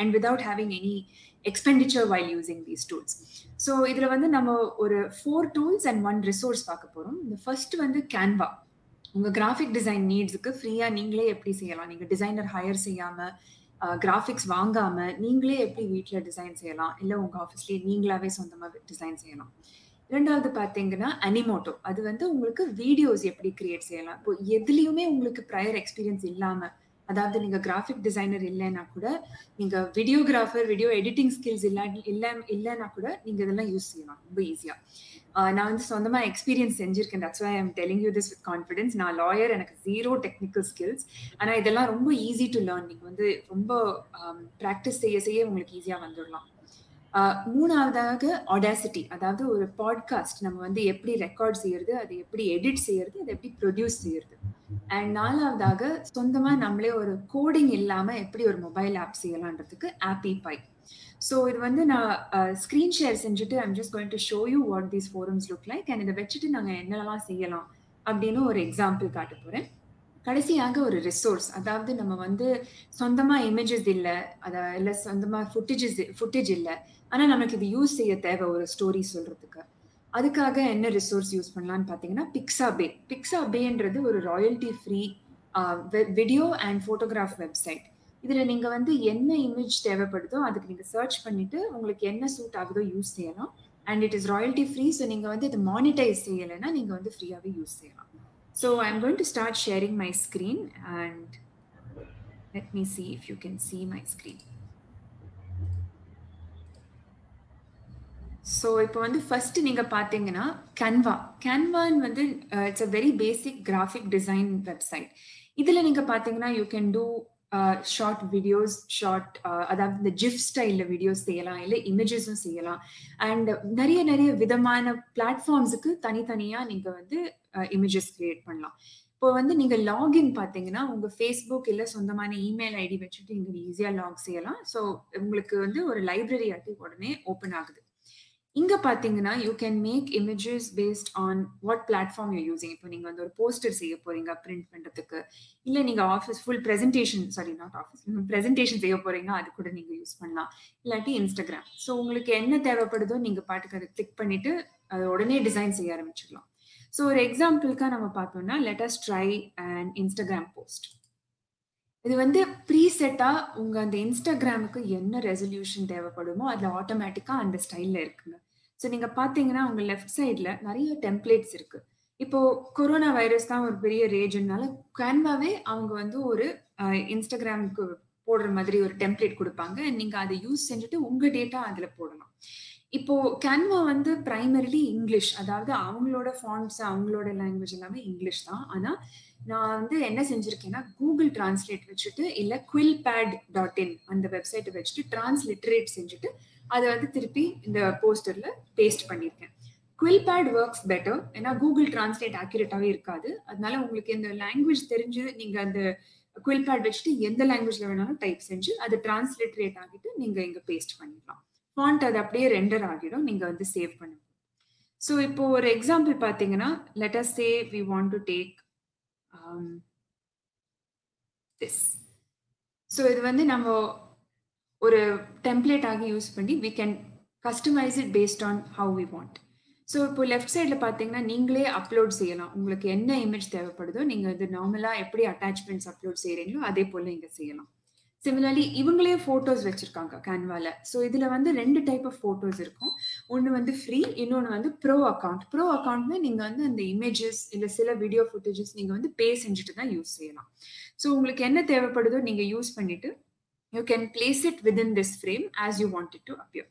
and without having any expenditure while using these tools so இதில் வந்து நம்ம ஒரு four tools and one resource பார்க்க போகிறோம் இந்த ஃபர்ஸ்ட் வந்து கேன்வா உங்கள் கிராஃபிக் டிசைன் நீட்ஸுக்கு ஃப்ரீயாக நீங்களே எப்படி செய்யலாம்? நீங்கள் டிசைனர் ஹையர் செய்யாமல் கிராஃபிக்ஸ் வாங்காமல் நீங்களே எப்படி வீட்டில் டிசைன் செய்யலாம்? இல்லை உங்கள் ஆஃபீஸ்லேயே நீங்களாவே சொந்தமாக டிசைன் செய்யலாம். ரெண்டாவது பார்த்தீங்கன்னா அனிமோட்டோ அது வந்து உங்களுக்கு வீடியோஸ் எப்படி கிரியேட் செய்யலாம்? இப்போ எதுலேயுமே உங்களுக்கு ப்ரையர் எக்ஸ்பீரியன்ஸ் இல்லாமல் அதாவது நீங்கள் கிராஃபிக் டிசைனர் இல்லைன்னா கூட நீங்கள் வீடியோகிராஃபர் வீடியோ எடிட்டிங் ஸ்கில்ஸ் இல்லை இல்லை இல்லைன்னா கூட நீங்கள் இதெல்லாம் யூஸ் செய்யலாம். ரொம்ப ஈஸியாக நான் வந்து சொந்தமாக எக்ஸ்பீரியன்ஸ் செஞ்சிருக்கேன். That's why I'm telling you this with confidence நான் லாயர் எனக்கு ஜீரோ டெக்னிக்கல் ஸ்கில்ஸ் ஆனால் இதெல்லாம் ரொம்ப ஈஸி டு லேர்ன் நீங்கள் வந்து ரொம்ப ப்ராக்டிஸ் செய்ய செய்ய உங்களுக்கு ஈஸியாக வந்துடலாம் மூணாவதாக ஆடாசிட்டி அதாவது ஒரு பாட்காஸ்ட் நம்ம வந்து எப்படி ரெக்கார்ட் செய்யறது அது எப்படி எடிட் செய்யறது அதை எப்படி ப்ரொடியூஸ் செய்யறது. அண்ட் நாலாவதாக சொந்தமா நம்மளே ஒரு கோடிங் இல்லாம எப்படி ஒரு மொபைல் ஆப் செய்யலான்றதுக்கு ஆப்பி பை ஸோ இது வந்து நான் ஸ்க்ரீன் ஷேர் செஞ்சுட்டு I'm just going to show you what these forums look like and இதை வச்சுட்டு நாங்கள் என்னெல்லாம் செய்யலாம் அப்படின்னு ஒரு எக்ஸாம்பிள் காட்ட போகிறேன் கடைசியாக ஒரு ரிசோர்ஸ் அதாவது நம்ம வந்து சொந்தமாக இமேஜஸ் இல்லை அதை இல்லை சொந்தமாக ஃபுட்டேஜஸ் ஃபுட்டேஜ் இல்லை. ஆனால் நமக்கு இது யூஸ் செய்ய தேவை ஒரு ஸ்டோரி சொல்கிறதுக்கு அதுக்காக என்ன ரிசோர்ஸ் யூஸ் பண்ணலான்னு பார்த்தீங்கன்னா பிக்ஸா பே பிக்ஸா ஒரு royalty free video and photograph website இதில் நீங்கள் வந்து என்ன இமேஜ் தேவைப்படுதோ அதுக்கு நீங்கள் சர்ச் பண்ணிவிட்டு உங்களுக்கு என்ன சூட் ஆகுதோ யூஸ் செய்யலாம். And it is royalty free so நீங்கள் வந்து இது மானிட்டைஸ் செய்யலைன்னா நீங்கள் வந்து ஃப்ரீயாகவே யூஸ் செய்யலாம். So I am going to start sharing my screen and let me see if you can see my screen so இப்போ வந்து ஃபர்ஸ்ட் நீங்க பாத்தீங்கன்னா கேன்வா கேன்வான் வந்து it's a very basic graphic design website இதுல நீங்க பாத்தீங்கன்னா you can do short videos short அதாவது இந்த ஜிஃப் ஸ்டைலில் வீடியோஸ் செய்யலாம் இல்லை இமேஜஸும் செய்யலாம். அண்ட் நிறைய நிறைய விதமான பிளாட்ஃபார்ம்ஸுக்கு தனித்தனியா நீங்க வந்து uh, இமேஜஸ் கிரியேட் பண்ணலாம். இப்போ வந்து நீங்க லாகின் பாத்தீங்கன்னா உங்க ஃபேஸ்புக் இல்ல சொந்தமான இமெயில் ஐடி வச்சுட்டு நீங்க ஈஸியா லாக் செய்யலாம். ஸோ உங்களுக்கு வந்து ஒரு லைப்ரரி ஆட்டி உடனே ஓப்பன் ஆகுது. இங்க பாத்தீங்கன்னா you can make images based on what platform you using இப்போ நீங்க வந்து ஒரு போஸ்டர் செய்ய போறீங்க பிரிண்ட் பண்றதுக்கு. இல்ல நீங்க office full presentation sorry not office presentation செய்ய போறீங்க அது கூட நீங்க யூஸ் பண்ணலாம். இல்லாட்டி இன்ஸ்டாகிராம் ஸோ உங்களுக்கு என்ன தேவைப்படுதோ நீங்க பாட்டுக்கு அதை கிளிக் பண்ணிட்டு அதை உடனே டிசைன் செய்ய ஆரம்பிச்சுக்கலாம் ஸோ ஒரு எக்ஸாம்பிளுக்காக நம்ம பார்த்தோம்னா let's try and Instagram post இது வந்து ப்ரீசெட்டா உங்க அந்த இன்ஸ்டாகிராமுக்கு என்ன ரெசல்யூஷன் தேவைப்படுமோ அதுல ஆட்டோமேட்டிக்கா அந்த ஸ்டைல்ல இருக்குங்க. ஸோ நீங்கள் பார்த்தீங்கன்னா உங்க லெஃப்ட் சைடில் நிறைய டெம்ப்ளேட்ஸ் இருக்கு. இப்போ கொரோனா வைரஸ் தான் ஒரு பெரிய ரேஜ்னால கேன்வாவே அவங்க வந்து ஒரு இன்ஸ்டாகிராமுக்கு போடுற மாதிரி ஒரு டெம்ப்ளேட் கொடுப்பாங்க. நீங்க அதை யூஸ் செஞ்சுட்டு உங்க டேட்டா அதுல போடணும். இப்போ கேன்வா வந்து பிரைமரிலி இங்கிலீஷ் அதாவது அவங்களோட ஃபார்ம்ஸ் அவங்களோட லாங்குவேஜ் எல்லாமே இங்கிலீஷ் தான். ஆனா நான் வந்து என்ன செஞ்சிருக்கேன்னா கூகுள் டிரான்ஸ்லேட் வச்சுட்டு இல்ல குவில் பேட் டாட் இன் அந்த வெப்சைட்டை வச்சுட்டு டிரான்ஸ்லிட்ரேட் செஞ்சுட்டு அதை வந்து திருப்பி இந்த போஸ்டர்ல பேஸ்ட் பண்ணியிருக்கேன். குவில் பேட் ஒர்க்ஸ் பெட்டர் ஏன்னா கூகுள் டிரான்ஸ்லேட் ஆக்யூரேட்டாவே இருக்காது. அதனால உங்களுக்கு இந்த லாங்குவேஜ் தெரிஞ்சு நீங்க அந்த குவில் பேட் வச்சுட்டு எந்த லாங்குவேஜ்ல வேணாலும் டைப் செஞ்சு அது டிரான்ஸ்லேட்ரேட் ஆகிட்டு நீங்க இங்க பேஸ்ட் பண்ணிடலாம். ஃபாண்ட் அது அப்படியே ரெண்டர் ஆகிடும். நீங்க வந்து சேவ் பண்ணுங்க ஸோ இப்போ ஒரு எக்ஸாம்பிள் பார்த்தீங்கன்னா let us say we want to take this so இது வந்து நம்ம ஒரு டெம்ப்ளேட் ஆகி யூஸ் பண்ணி we can customize it based on how we want so இப்போ லெஃப்ட் சைடில் பார்த்தீங்கன்னா நீங்களே அப்லோட் செய்யலாம். உங்களுக்கு என்ன இமேஜ் தேவைப்படுதோ நீங்கள் இது நார்மலாக எப்படி அட்டாச்மெண்ட்ஸ் அப்லோட் செய்கிறீங்களோ அதே போல் இங்கே செய்யலாம். சிமிலர்லி இவங்களே ஃபோட்டோஸ் வச்சுருக்காங்க கேன்வாவில் ஸோ இதில் வந்து ரெண்டு டைப் ஆஃப் ஃபோட்டோஸ் இருக்கும். ஒன்று வந்து ஃப்ரீ இன்னொன்று வந்து ப்ரோ அக்கௌண்ட் ப்ரோ அக்கௌண்ட்னா நீங்கள் வந்து அந்த இமேஜஸ் இல்லை சில வீடியோ ஃபுட்டேஜஸ் நீங்கள் வந்து பே செஞ்சுட்டு தான் யூஸ் செய்யலாம். ஸோ உங்களுக்கு என்ன தேவைப்படுதோ நீங்கள் யூஸ் பண்ணிவிட்டு you can place it within this frame as you want to appear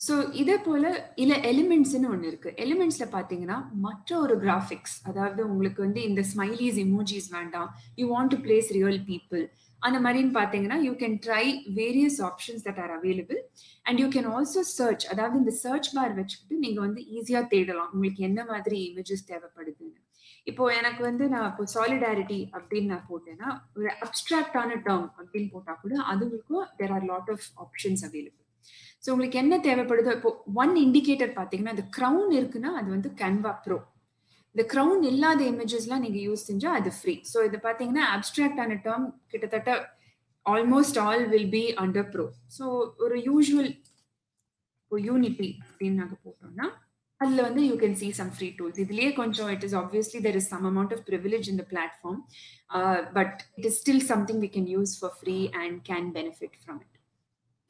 so இதே போல இல்ல எலிமெண்ட்ஸ்னு ஒன்று இருக்கு. எலிமெண்ட்ஸ்ல பார்த்தீங்கன்னா மற்ற ஒரு கிராஃபிக்ஸ் அதாவது உங்களுக்கு வந்து இந்த ஸ்மைலிஸ் இமோஜிஸ் வேண்டாம். You want to place real people அந்த மாதிரின்னு பார்த்தீங்கன்னா you can try various options that are available and you can also search அதாவது இந்த சர்ச் பார் வச்சுக்கிட்டு நீங்கள் வந்து ஈஸியாக தேடலாம். உங்களுக்கு என்ன மாதிரி இமேஜஸ் தேவைப்படுதுன்னு. இப்போ எனக்கு வந்து நான் இப்போ சாலிடாரிட்டி அப்படின்னு நான் போட்டேன்னா ஒரு அப்ட்ராக்டான டேர்ம் அப்படின்னு போட்டா கூட அதுங்களுக்கும் there are lot of options available so உங்களுக்கு என்ன தேவைப்படுதோ இப்போ ஒன் இண்டிகேட்டர் பார்த்தீங்கன்னா இந்த க்ரௌன் இருக்குன்னா அது வந்து கேன்வா ப்ரோ இந்த க்ரௌன் இல்லாத இமேஜஸ்லாம் நீங்கள் யூஸ் செஞ்சால் அது ஃப்ரீ ஸோ இது பார்த்தீங்கன்னா அப்ட்ராக்டான டேர்ம் கிட்டத்தட்ட almost all will be under pro so ஒரு யூஸ்வல் இப்போ யூனிட்டி அப்படின்னு நாங்கள் போட்டோம்னா அதுல வந்து you can see some free tools இதுலயே கொஞ்சம் it is obviously there is some amount of privilege in platform but it is still something we can use for free and can benefit from it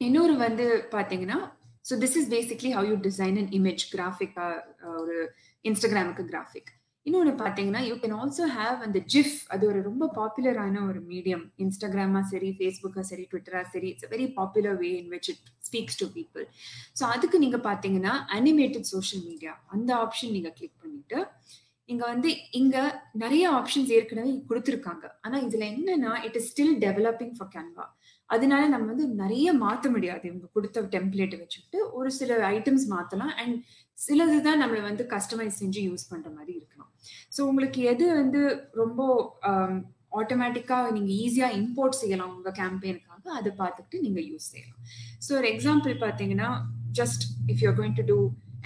இன்னொரு வந்து பாத்தீங்கன்னா so this is basically how you design an image கிராஃபிக்கா ஒரு இன்ஸ்டாகிராமுக்கு graphic இன்னொன்று பார்த்தீங்கன்னா you can also have அந்த GIF அது ஒரு ரொம்ப பாப்புலரான ஒரு மீடியம் இன்ஸ்டாகிராமா சரி ஃபேஸ்புக்கா சரி ட்விட்டரா சரி it's very popular way in which it speaks to people so அதுக்கு நீங்க பார்த்தீங்கன்னா அனிமேட்டட் சோஷியல் மீடியா அந்த ஆப்ஷன் நீங்கள் கிளிக் பண்ணிட்டு இங்கே வந்து இங்கே நிறைய ஆப்ஷன்ஸ் ஏற்கனவே கொடுத்துருக்காங்க. ஆனால் இதில் என்னன்னா it is still developing for Canva அதனால நம்ம வந்து நிறைய மாற்ற முடியாது. இவங்க கொடுத்த டெம்ப்ளேட்டை வச்சுக்கிட்டு ஒரு சில ஐட்டம்ஸ் மாற்றலாம் அண்ட் சிலது தான் நம்மளை வந்து கஸ்டமைஸ் செஞ்சு யூஸ் பண்ணுற மாதிரி இருக்கலாம். ஸோ உங்களுக்கு எது வந்து ரொம்ப ஆட்டோமேட்டிக்காக நீங்கள் ஈஸியாக இம்போர்ட் செய்யலாம் உங்கள் உங்க கேம்பெயினுக்காக அதை பார்த்துட்டு நீங்க யூஸ் செய்யலாம். ஸோ ஒரு எக்ஸாம்பிள் பார்த்தீங்கன்னா just if you going to do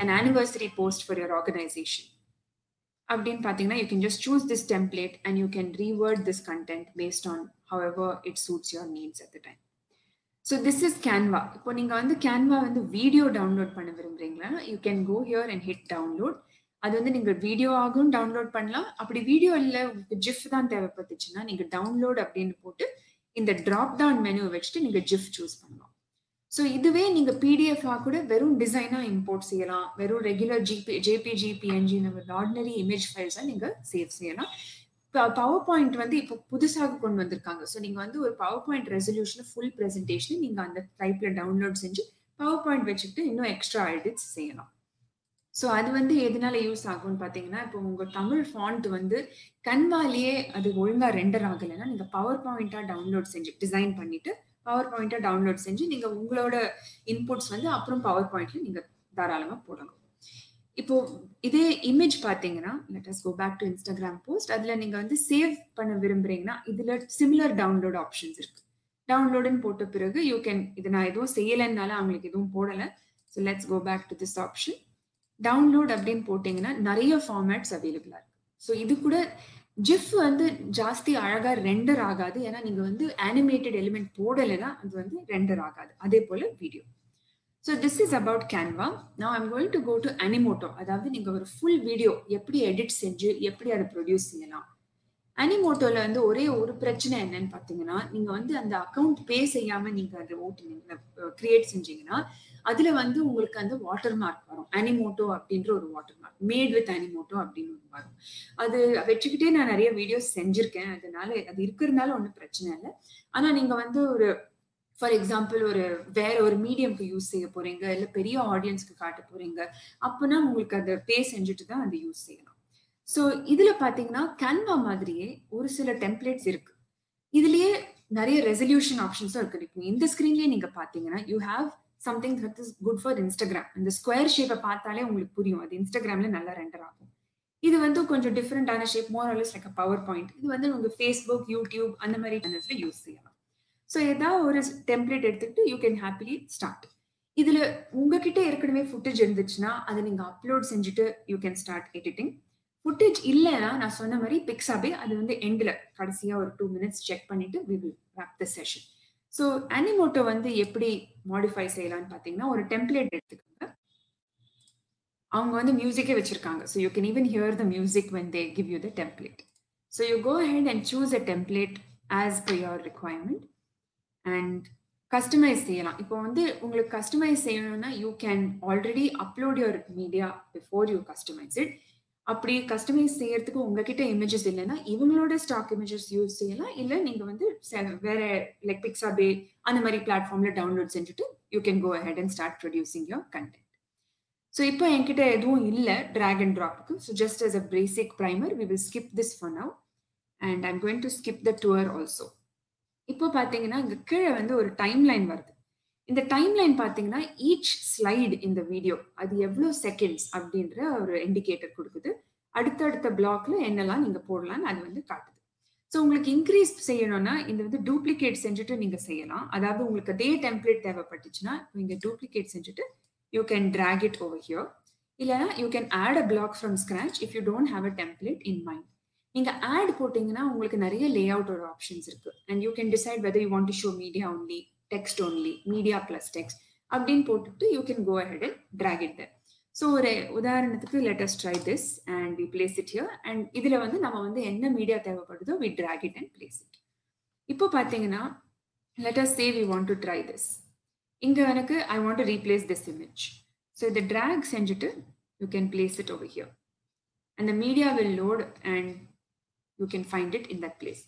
an anniversary post for your organisation அப்படின்னு பார்த்தீங்கன்னா you can just choose this template and you can revert this content based on however it suits your needs at the time so this is Canva இப்போ நீங்கள் வந்து Canva வந்து video download பண்ண விரும்புறீங்களா? You can go here and hit download அது வந்து நீங்கள் video ஆகும் டவுன்லோட் பண்ணலாம். அப்படி வீடியோ இல்லை உங்களுக்கு ஜிஃப் தான் தேவைப்பட்டுச்சுன்னா நீங்கள் டவுன்லோட் அப்படின்னு போட்டு இந்த ட்ராப் டவுன் மெனு வச்சுட்டு நீங்கள் ஜிஃப் சூஸ் பண்ணலாம். ஸோ இதுவே நீங்க பிடிஎஃப்ஆ கூட வெறும் டிசைனா இம்போர்ட் செய்யலாம். வெறும் ரெகுலர் ஜிபி ஜேபிஜி பிஎன்ஜி நம்ம ஆர்டினரி இமேஜ் ஃபைல்ஸை நீங்க சேவ் செய்யலாம். பவர் பாயிண்ட் வந்து இப்போ புதுசாக கொண்டு வந்திருக்காங்க. ஸோ நீங்க வந்து ஒரு PowerPoint resolution full presentation நீங்க அந்த டைப்ல டவுன்லோட் செஞ்சு பவர் பாயிண்ட் வச்சுக்கிட்டு இன்னும் எக்ஸ்ட்ரா எடிட்ஸ் செய்யலாம். ஸோ அது வந்து எதனால யூஸ் ஆகும்னு பார்த்தீங்கன்னா இப்போ உங்கள் தமிழ் ஃபாண்ட் வந்து கன்வாலேயே அது ஒழுங்காக ரெண்டர் ஆகலைன்னா நீங்கள் பவர் பாயிண்ட்டாக டவுன்லோட் செஞ்சு டிசைன் பண்ணிவிட்டு பவர் பாயிண்ட்டாக டவுன்லோட் செஞ்சு நீங்கள் உங்களோட இன்புட்ஸ் வந்து அப்புறம் பவர் பாயிண்ட்ல நீங்கள் தாராளமாக போடலாம். இப்போ இதே இமேஜ் பார்த்தீங்கன்னா let us go back to Instagram post அதில் நீங்கள் வந்து சேவ் பண்ண விரும்புறீங்கன்னா இதில் சிமிலர் டவுன்லோட் ஆப்ஷன்ஸ் இருக்கு. டவுன்லோடுன்னு போட்ட பிறகு யூ கேன் இது நான் எதுவும் செய்யலைன்னால அவங்களுக்கு எதுவும் போடலை. So let's go back to this option download அப்படின்னு போட்டிங்கன்னா நிறைய ஃபார்மேட்ஸ் அவைலபிளாக இருக்கு. ஸோ இது கூட ஜிஃப் வந்து ஜாஸ்தி அழகாக ரெண்டர் ஆகாது. ஏன்னா நீங்கள் வந்து அனிமேட்டட் எலிமெண்ட் போடலைன்னா அது வந்து ரெண்டர் ஆகாது. அதே போல் video so this is about Canva நான் I'm going to go to Animoto அதாவது நீங்கள் ஒரு ஃபுல் வீடியோ எப்படி எடிட் செஞ்சு எப்படி அதை ப்ரொடியூஸ் செய்யலாம். அனிமோட்டோல வந்து ஒரே ஒரு பிரச்சனை என்னன்னு பாத்தீங்கன்னா நீங்க வந்து அந்த அக்கௌண்ட் பே செய்யாம நீங்க அதை ஓட்டுனீங்க கிரியேட் செஞ்சீங்கன்னா அதுல வந்து உங்களுக்கு அந்த வாட்டர் மார்க் வரும். அனிமோட்டோ அப்படின்ற ஒரு watermark made with Animoto அப்படின்னு ஒன்று வரும் அது வச்சுக்கிட்டே நான் நிறைய வீடியோஸ் செஞ்சிருக்கேன். அதனால அது இருக்கிறதுனால ஒன்றும் பிரச்சனை இல்லை. ஆனா நீங்க வந்து ஒரு ஃபார் எக்ஸாம்பிள் ஒரு வேற ஒரு மீடியம்க்கு யூஸ் செய்ய போறீங்க இல்ல பெரிய ஆடியன்ஸ்க்கு காட்ட போறீங்க அப்பனா உங்களுக்கு அதை பே செஞ்சுட்டு தான் அதை யூஸ் செய்யணும். ஸோ இதுல பாத்தீங்கன்னா கேன்வா மாதிரியே ஒரு சில டெம்ப்ளேட்ஸ் இருக்கு. இதுலயே நிறைய ரெசல்யூஷன் ஆப்ஷன்ஸும் இருக்கு. இப்போ இந்த ஸ்கிரீன்லயே நீங்க பாத்தீங்கன்னா you have something that is good for Instagram இந்த ஸ்கொயர் ஷேப்பை பார்த்தாலே உங்களுக்கு புரியும். அது இன்ஸ்டாகிராம்ல நல்லா ரெண்டர் ஆகும். இது வந்து கொஞ்சம் டிஃப்ரெண்டான shape more or less like PowerPoint இது வந்து உங்க ஃபேஸ்புக் யூடியூப் அந்த மாதிரி சேனல்ஸ்ல யூஸ் செய்யலாம். ஸோ ஏதாவது ஒரு டெம்ப்ளேட் எடுத்துக்கிட்டு யூ கேன் ஹாப்பிலி ஸ்டார்ட் இதுல உங்ககிட்ட ஏற்கனவே ஃபுட்டேஜ் இருந்துச்சுன்னா அதை நீங்க அப்லோட் செஞ்சுட்டு you can start editing footage இல்லைன்னா நான் சொன்ன மாதிரி பிக்ஸாபே அது வந்து எண்டில் கடைசியா ஒரு டூ மினிட்ஸ் செக் பண்ணிட்டு we will wrap the session so Animoto வந்து எப்படி மாடிஃபை செய்யலாம்னு பார்த்தீங்கன்னா ஒரு டெம்ப்ளேட் எடுத்துக்கோங்க. அவங்க வந்து மியூசிக்கே வச்சிருக்காங்க. So you can even hear the music when they give you the template so you go head and choose a template as per your requirement and customize செய்யலாம். இப்போ வந்து உங்களுக்கு கஸ்டமைஸ் செய்யணும்னா you can already upload your media before you customize it அப்படி customise செய்யறதுக்கு உங்ககிட்ட images இல்லைன்னா இவங்களோட ஸ்டாக் இமேஜஸ் யூஸ் செய்யலாம். இல்லை நீங்க வந்து வேற லைக் பிக்ஸாபே அந்த மாதிரி பிளாட்ஃபார்ம்ல டவுன்லோட் செஞ்சுட்டு you can go head and start producing your content so இப்போ என்கிட்ட எதுவும் இல்லை drag and ட்ராப்புக்கு so just as a basic primer we will skip this for now and I'm going to skip the tour also இப்போ பார்த்தீங்கன்னா இங்கே கீழே வந்து ஒரு டைம் லைன் வருது. இந்த டைம் லைன் பார்த்தீங்கன்னா ஈச் ஸ்லைடு இந்த வீடியோ அது எவ்வளோ செகண்ட்ஸ் அப்படின்ற ஒரு இண்டிகேட்டர் கொடுக்குது. அடுத்தடுத்த பிளாக்ல என்னெல்லாம் நீங்க போடலாம்னு அது வந்து காட்டுது. ஸோ உங்களுக்கு இன்க்ரீஸ் செய்யணும்னா இந்த வந்து டூப்ளிகேட் செஞ்சுட்டு நீங்க செய்யலாம். அதாவது உங்களுக்கு அதே டெம்ப்ளேட் தேவைப்பட்டுச்சுன்னா நீங்க டூப்ளிகேட் செஞ்சுட்டு you can drag it over here இல்லைனா you can add a block from scratch if you don't have a template in mind நீங்க ஆட் போட்டீங்கன்னா உங்களுக்கு நிறைய லே ஒரு ஆப்ஷன்ஸ் இருக்கு. And you can decide whether you want to show media only text only media plus text அப்படின்னு போட்டுட்டு you can go ahead and drag it there so ஒரு உதாரணத்துக்கு let's try this and we place it here and இதில் வந்து நம்ம வந்து என்ன media தேவைப்படுதோ we drag it and place it இப்போ பார்த்தீங்கன்னா let's say we want to try this இங்கே எனக்கு I want to replace this image so இதை ட்ராக் செஞ்சுட்டு you can place it over here அந்த media will load and you can find it in that place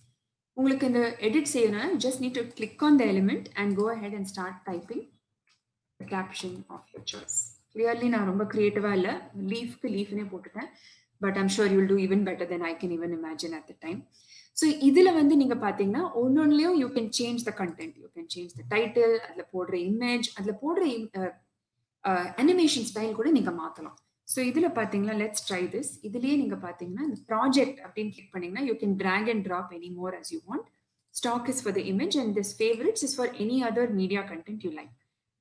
உங்களுக்கு இந்த edit செய்யணும் just need to click on the element and go ahead and start typing caption of your choice clearly நான் ரொம்ப கிரியேட்டிவாக இல்லை. லீஃப்க்கு லீஃப்னே போட்டுட்டேன். But I'm sure you'll do even better than I can even imagine at the time so இதில் வந்து நீங்கள் பார்த்தீங்கன்னா ஒன்னொன்னுலயும் you can change the content you can change the title அதில் போடுற இமேஜ் அதில் போடுற அனிமேஷன் ஸ்டைல் கூட நீங்கள் மாற்றலாம் ஸோ இதில் பார்த்தீங்கன்னா லெட்ஸ் ட்ரை திஸ் இதுலேயே நீங்கள் பார்த்தீங்கன்னா இந்த ப்ராஜெக்ட் அப்படின்னு கிளிக் பண்ணிங்கன்னா you can drag and drop any more as you want stock is for the image and this favourites is for any other media content you like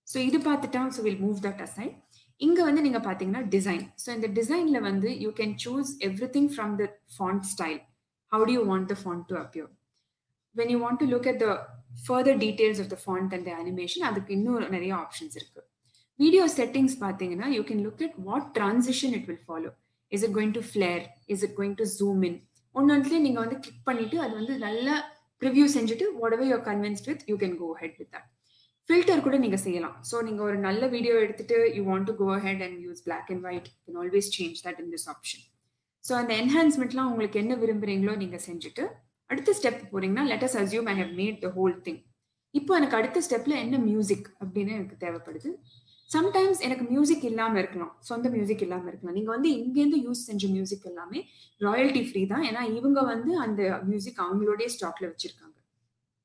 so இது பார்த்துட்டா so will move that aside இங்கே வந்து நீங்கள் பார்த்தீங்கன்னா design so இந்த டிசைனில் வந்து you can choose everything from the font style how do you want the font to appear when you want to look at the further details of the font and the animation அதுக்கு இன்னும் நிறைய options இருக்கு. Video settings பார்த்தீங்கன்னா you can look at what transition it will follow is it going to flare is it going to zoom in ஒன்னொன்றுலேயே நீங்கள் வந்து click பண்ணிட்டு அது வந்து நல்லா ப்ரிவியூ செஞ்சுட்டு whatever your convinced with you can go ahead with that filter கூட நீங்க செய்யலாம். ஸோ நீங்க ஒரு நல்ல வீடியோ எடுத்துட்டு you want to go ahead and use black and white can always change that in this option so அந்த என்ஹான்ஸ்மெண்ட்லாம் உங்களுக்கு என்ன விரும்புறீங்களோ நீங்க செஞ்சுட்டு அடுத்த ஸ்டெப் போறீங்கன்னா let's assume I have made the whole thing இப்போ எனக்கு அடுத்த ஸ்டெப்ல என்ன மியூசிக் அப்படின்னு எனக்கு தேவைப்படுது? சம்டைம்ஸ் எனக்கு மியூசிக் இல்லாம இருக்கலாம் சொந்த மியூசிக் இல்லாம இருக்கலாம் நீங்க வந்து இங்கேருந்து யூஸ் செஞ்ச மியூசிக் எல்லாமே ராயல்டி ஃப்ரீ தான். ஏன்னா இவங்க வந்து அந்த மியூசிக் அவங்களோடய ஸ்டாக்ல வச்சிருக்காங்க.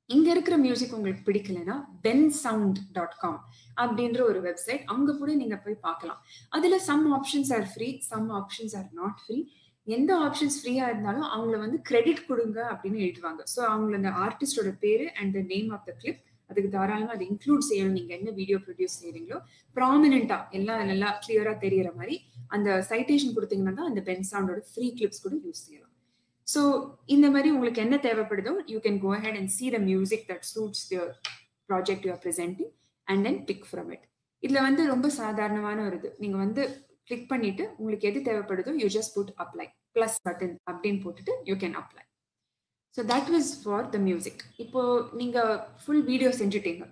இங்க இருக்கிற மியூசிக் உங்களுக்கு பிடிக்கலன்னா பென் சவுண்ட் டாட் காம் அப்படின்ற ஒரு வெப்சைட் அங்க கூட நீங்க போய் பார்க்கலாம். அதுல some options are free some options are not free எந்த ஆப்ஷன்ஸ் ஃப்ரீயா இருந்தாலும் அவங்கள வந்து கிரெடிட் கொடுங்க அப்படின்னு எழுதுவாங்க. ஸோ அவங்கள அந்த ஆர்டிஸ்டோட பேரு and the name of the clip அதுக்கு தாராளமாக அதை இன்க்ளூட் செய்யணும். நீங்க என்ன வீடியோ ப்ரொடியூஸ் செய்யறீங்களோ ப்ராமினெண்டா எல்லாம் நல்லா கிளியரா தெரியற மாதிரி அந்த சைட்டேஷன் கொடுத்தீங்கன்னா தான் அந்த பென் சவுண்டோட ஃப்ரீ கிளிப்ஸ் கூட யூஸ் செய்யலாம். ஸோ இந்த மாதிரி உங்களுக்கு என்ன தேவைப்படுதோ you can go ahead and see the music that suits your project you're presenting and then pick from it இதுல வந்து ரொம்ப சாதாரணமான ஒரு இது. நீங்க வந்து கிளிக் பண்ணிட்டு உங்களுக்கு எது தேவைப்படுதோ you just put apply plus button அப்படின்னு போட்டுட்டு you can apply so that was for the music இப்போ நீங்கள் full video செஞ்சுட்டீங்க.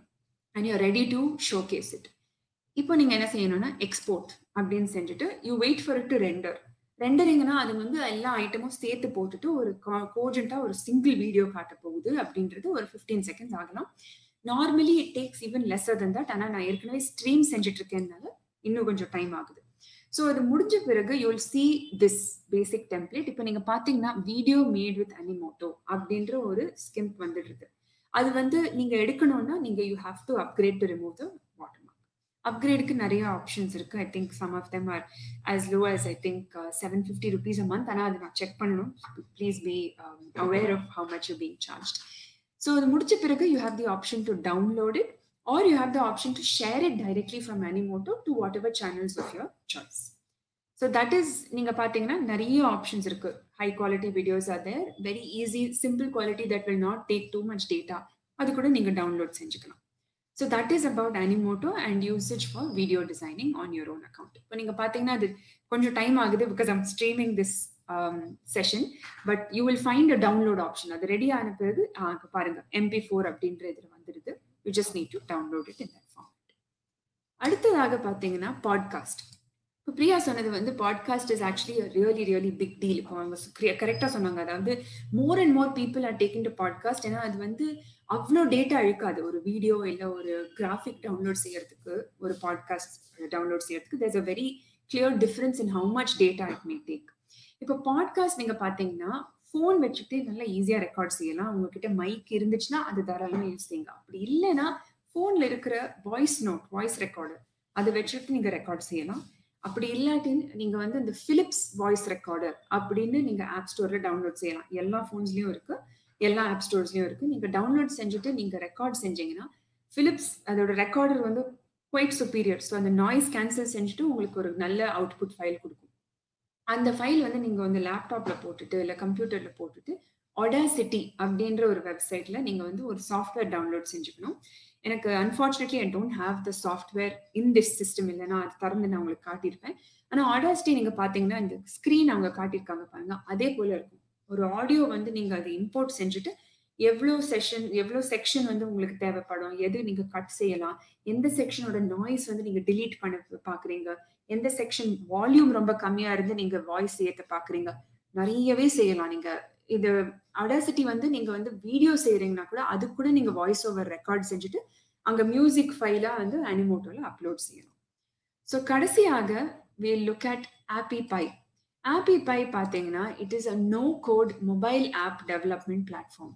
And you ready to show case it நீங்க என்ன செய்யணும்னா எக்ஸ்போர்ட் அப்படின்னு செஞ்சுட்டு you wait for it to render ரெண்டரிங்னா அது வந்து எல்லா ஐட்டமும் சேர்த்து போட்டுட்டு ஒரு கோஜென்ட்டாக ஒரு சிங்கிள் வீடியோ காட்ட போகுது அப்படின்றது ஒரு ஃபிஃப்டீன் செகண்ட்ஸ் ஆகலாம் normally it takes even lesser than that ஆனால் நான் ஏற்கனவே ஸ்ட்ரீம் செஞ்சுட்டு இருக்கேன்னால இன்னும் கொஞ்சம் டைம் ஆகுது. ஸோ அது முடிஞ்ச பிறகு you will see this basic template இப்போ நீங்க பாத்தீங்கன்னா வீடியோ மேட் வித் அனிமோட்டோ அப்படின்ற ஒரு ஸ்கிம்ப் வந்துடுது. அது வந்து நீங்க எடுக்கணும்னா நீங்க you have to upgrade to remove the watermark அப்கிரேடுக்கு நிறைய ஆப்ஷன்ஸ் இருக்கு. I think some of them are as low as I think seven fifty rupees a month ஆனால் அது நான் செக் பண்ணணும். Please be aware of how much you being charge so அது முடிச்ச பிறகு you have the option to download it or you have the option to share it directly from Animoto to whatever channels of your choice so that is நீங்க பாத்தீங்கன்னா நிறைய options இருக்கு. High quality videos are there very easy simple quality that will not take too much data அது கூட நீங்க download செஞ்சுக்கலாம். So that is about Animoto and usage for video designing on your own account இப்போ நீங்க பாத்தீங்கன்னா அது கொஞ்சம் time ஆகுது because I'm streaming this session but you will find a download option அது ரெடி ஆன பிறகு பாருங்க. எம்பி ஃபோர் அப்படின்ற இதுல வந்துடுது you just need to download it in that form அடுத்ததாக பார்த்தீங்கன்னா பாட்காஸ்ட் இப்போ பிரியா சொன்னது வந்து podcast is actually really really big deal இப்போ அவங்க கரெக்டாக சொன்னாங்க. அதாவது more and more people are taking to podcast ஏன்னா அது வந்து அவ்வளோ டேட்டா அழுக்காது ஒரு வீடியோ இல்லை ஒரு கிராஃபிக் டவுன்லோட் செய்யறதுக்கு ஒரு பாட்காஸ்ட் டவுன்லோட் செய்யறதுக்கு there's a very clear difference in how much data it may take இப்போ பாட்காஸ்ட் நீங்கள் பார்த்தீங்கன்னா ஃபோன் வச்சுக்கிட்டே நல்லா ஈஸியாக ரெக்கார்ட் செய்யலாம். உங்ககிட்ட மைக் இருந்துச்சுன்னா அது தாராளமாக யூஸ் செய்யுங்க. அப்படி இல்லைன்னா ஃபோனில் இருக்கிற வாய்ஸ் நோட் வாய்ஸ் ரெக்கார்டு அதை வச்சுட்டு நீங்கள் ரெக்கார்ட் செய்யலாம். அப்படி இல்லாட்டி நீங்கள் வந்து இந்த ஃபிலிப்ஸ் வாய்ஸ் ரெக்கார்டர் அப்படின்னு நீங்கள் ஆப் ஸ்டோரில் டவுன்லோட் செய்யலாம். எல்லா ஃபோன்ஸ்லேயும் இருக்குது எல்லா ஆப் ஸ்டோர்ஸ்லையும் இருக்குது நீங்கள் டவுன்லோட் செஞ்சுட்டு நீங்கள் ரெக்கார்ட் செஞ்சீங்கன்னா ஃபிலிப்ஸ் அதோட ரெக்கார்டர் வந்து குவைட் சுப்பீரியர் ஸோ அந்த நாய்ஸ் கேன்சல் செஞ்சுட்டு உங்களுக்கு ஒரு நல்ல அவுட்புட் ஃபைல் கொடுக்கும். அந்த ஃபைல் வந்து நீங்கள் வந்து லேப்டாப்பில் போட்டுட்டு இல்லை கம்ப்யூட்டரில் போட்டுட்டு ஒடாசிட்டி அப்படின்ற ஒரு வெப்சைட்ல நீங்கள் வந்து ஒரு சாஃப்ட்வேர் டவுன்லோட் செஞ்சுக்கணும். எனக்கு unfortunately I don't have the software in this system இல்லைன்னா அது திறந்து நான் உங்களுக்கு காட்டியிருப்பேன். ஆனால் ஆடாசிட்டி நீங்கள் பார்த்தீங்கன்னா இந்த ஸ்க்ரீன் அவங்க காட்டியிருக்காங்க பாருங்க. அதே போல இருக்கும். ஒரு ஆடியோ வந்து நீங்கள் அதை இம்போர்ட் செஞ்சுட்டு எவ்வளோ செஷன் எவ்வளோ செக்ஷன் வந்து உங்களுக்கு தேவைப்படும்? எது நீங்கள் கட் செய்யலாம்? எந்த செக்ஷனோட நாய்ஸ் வந்து நீங்கள் டிலீட் பண்ண பார்க்குறீங்க எந்த செக்ஷன் வால்யூம் ரொம்ப கம்மியா இருந்து நீங்க வாய்ஸ் ஏத்த பாக்குறீங்க நிறையவே செய்யலாம். நீங்க இது அடாசிட்டி வந்து நீங்க வந்து வீடியோ செய்யறீங்கன்னா கூட அது கூட நீங்க வாய்ஸ் ஓவர் ரெக்கார்ட் செஞ்சுட்டு அங்க மியூசிக் ஃபைலா வந்து அனிமோட்டோல அப்லோட் செய்யணும் ஸோ கடைசியாக we look at Appy Pie Appy Pie பார்த்தீங்கன்னா it is a no code mobile app development platform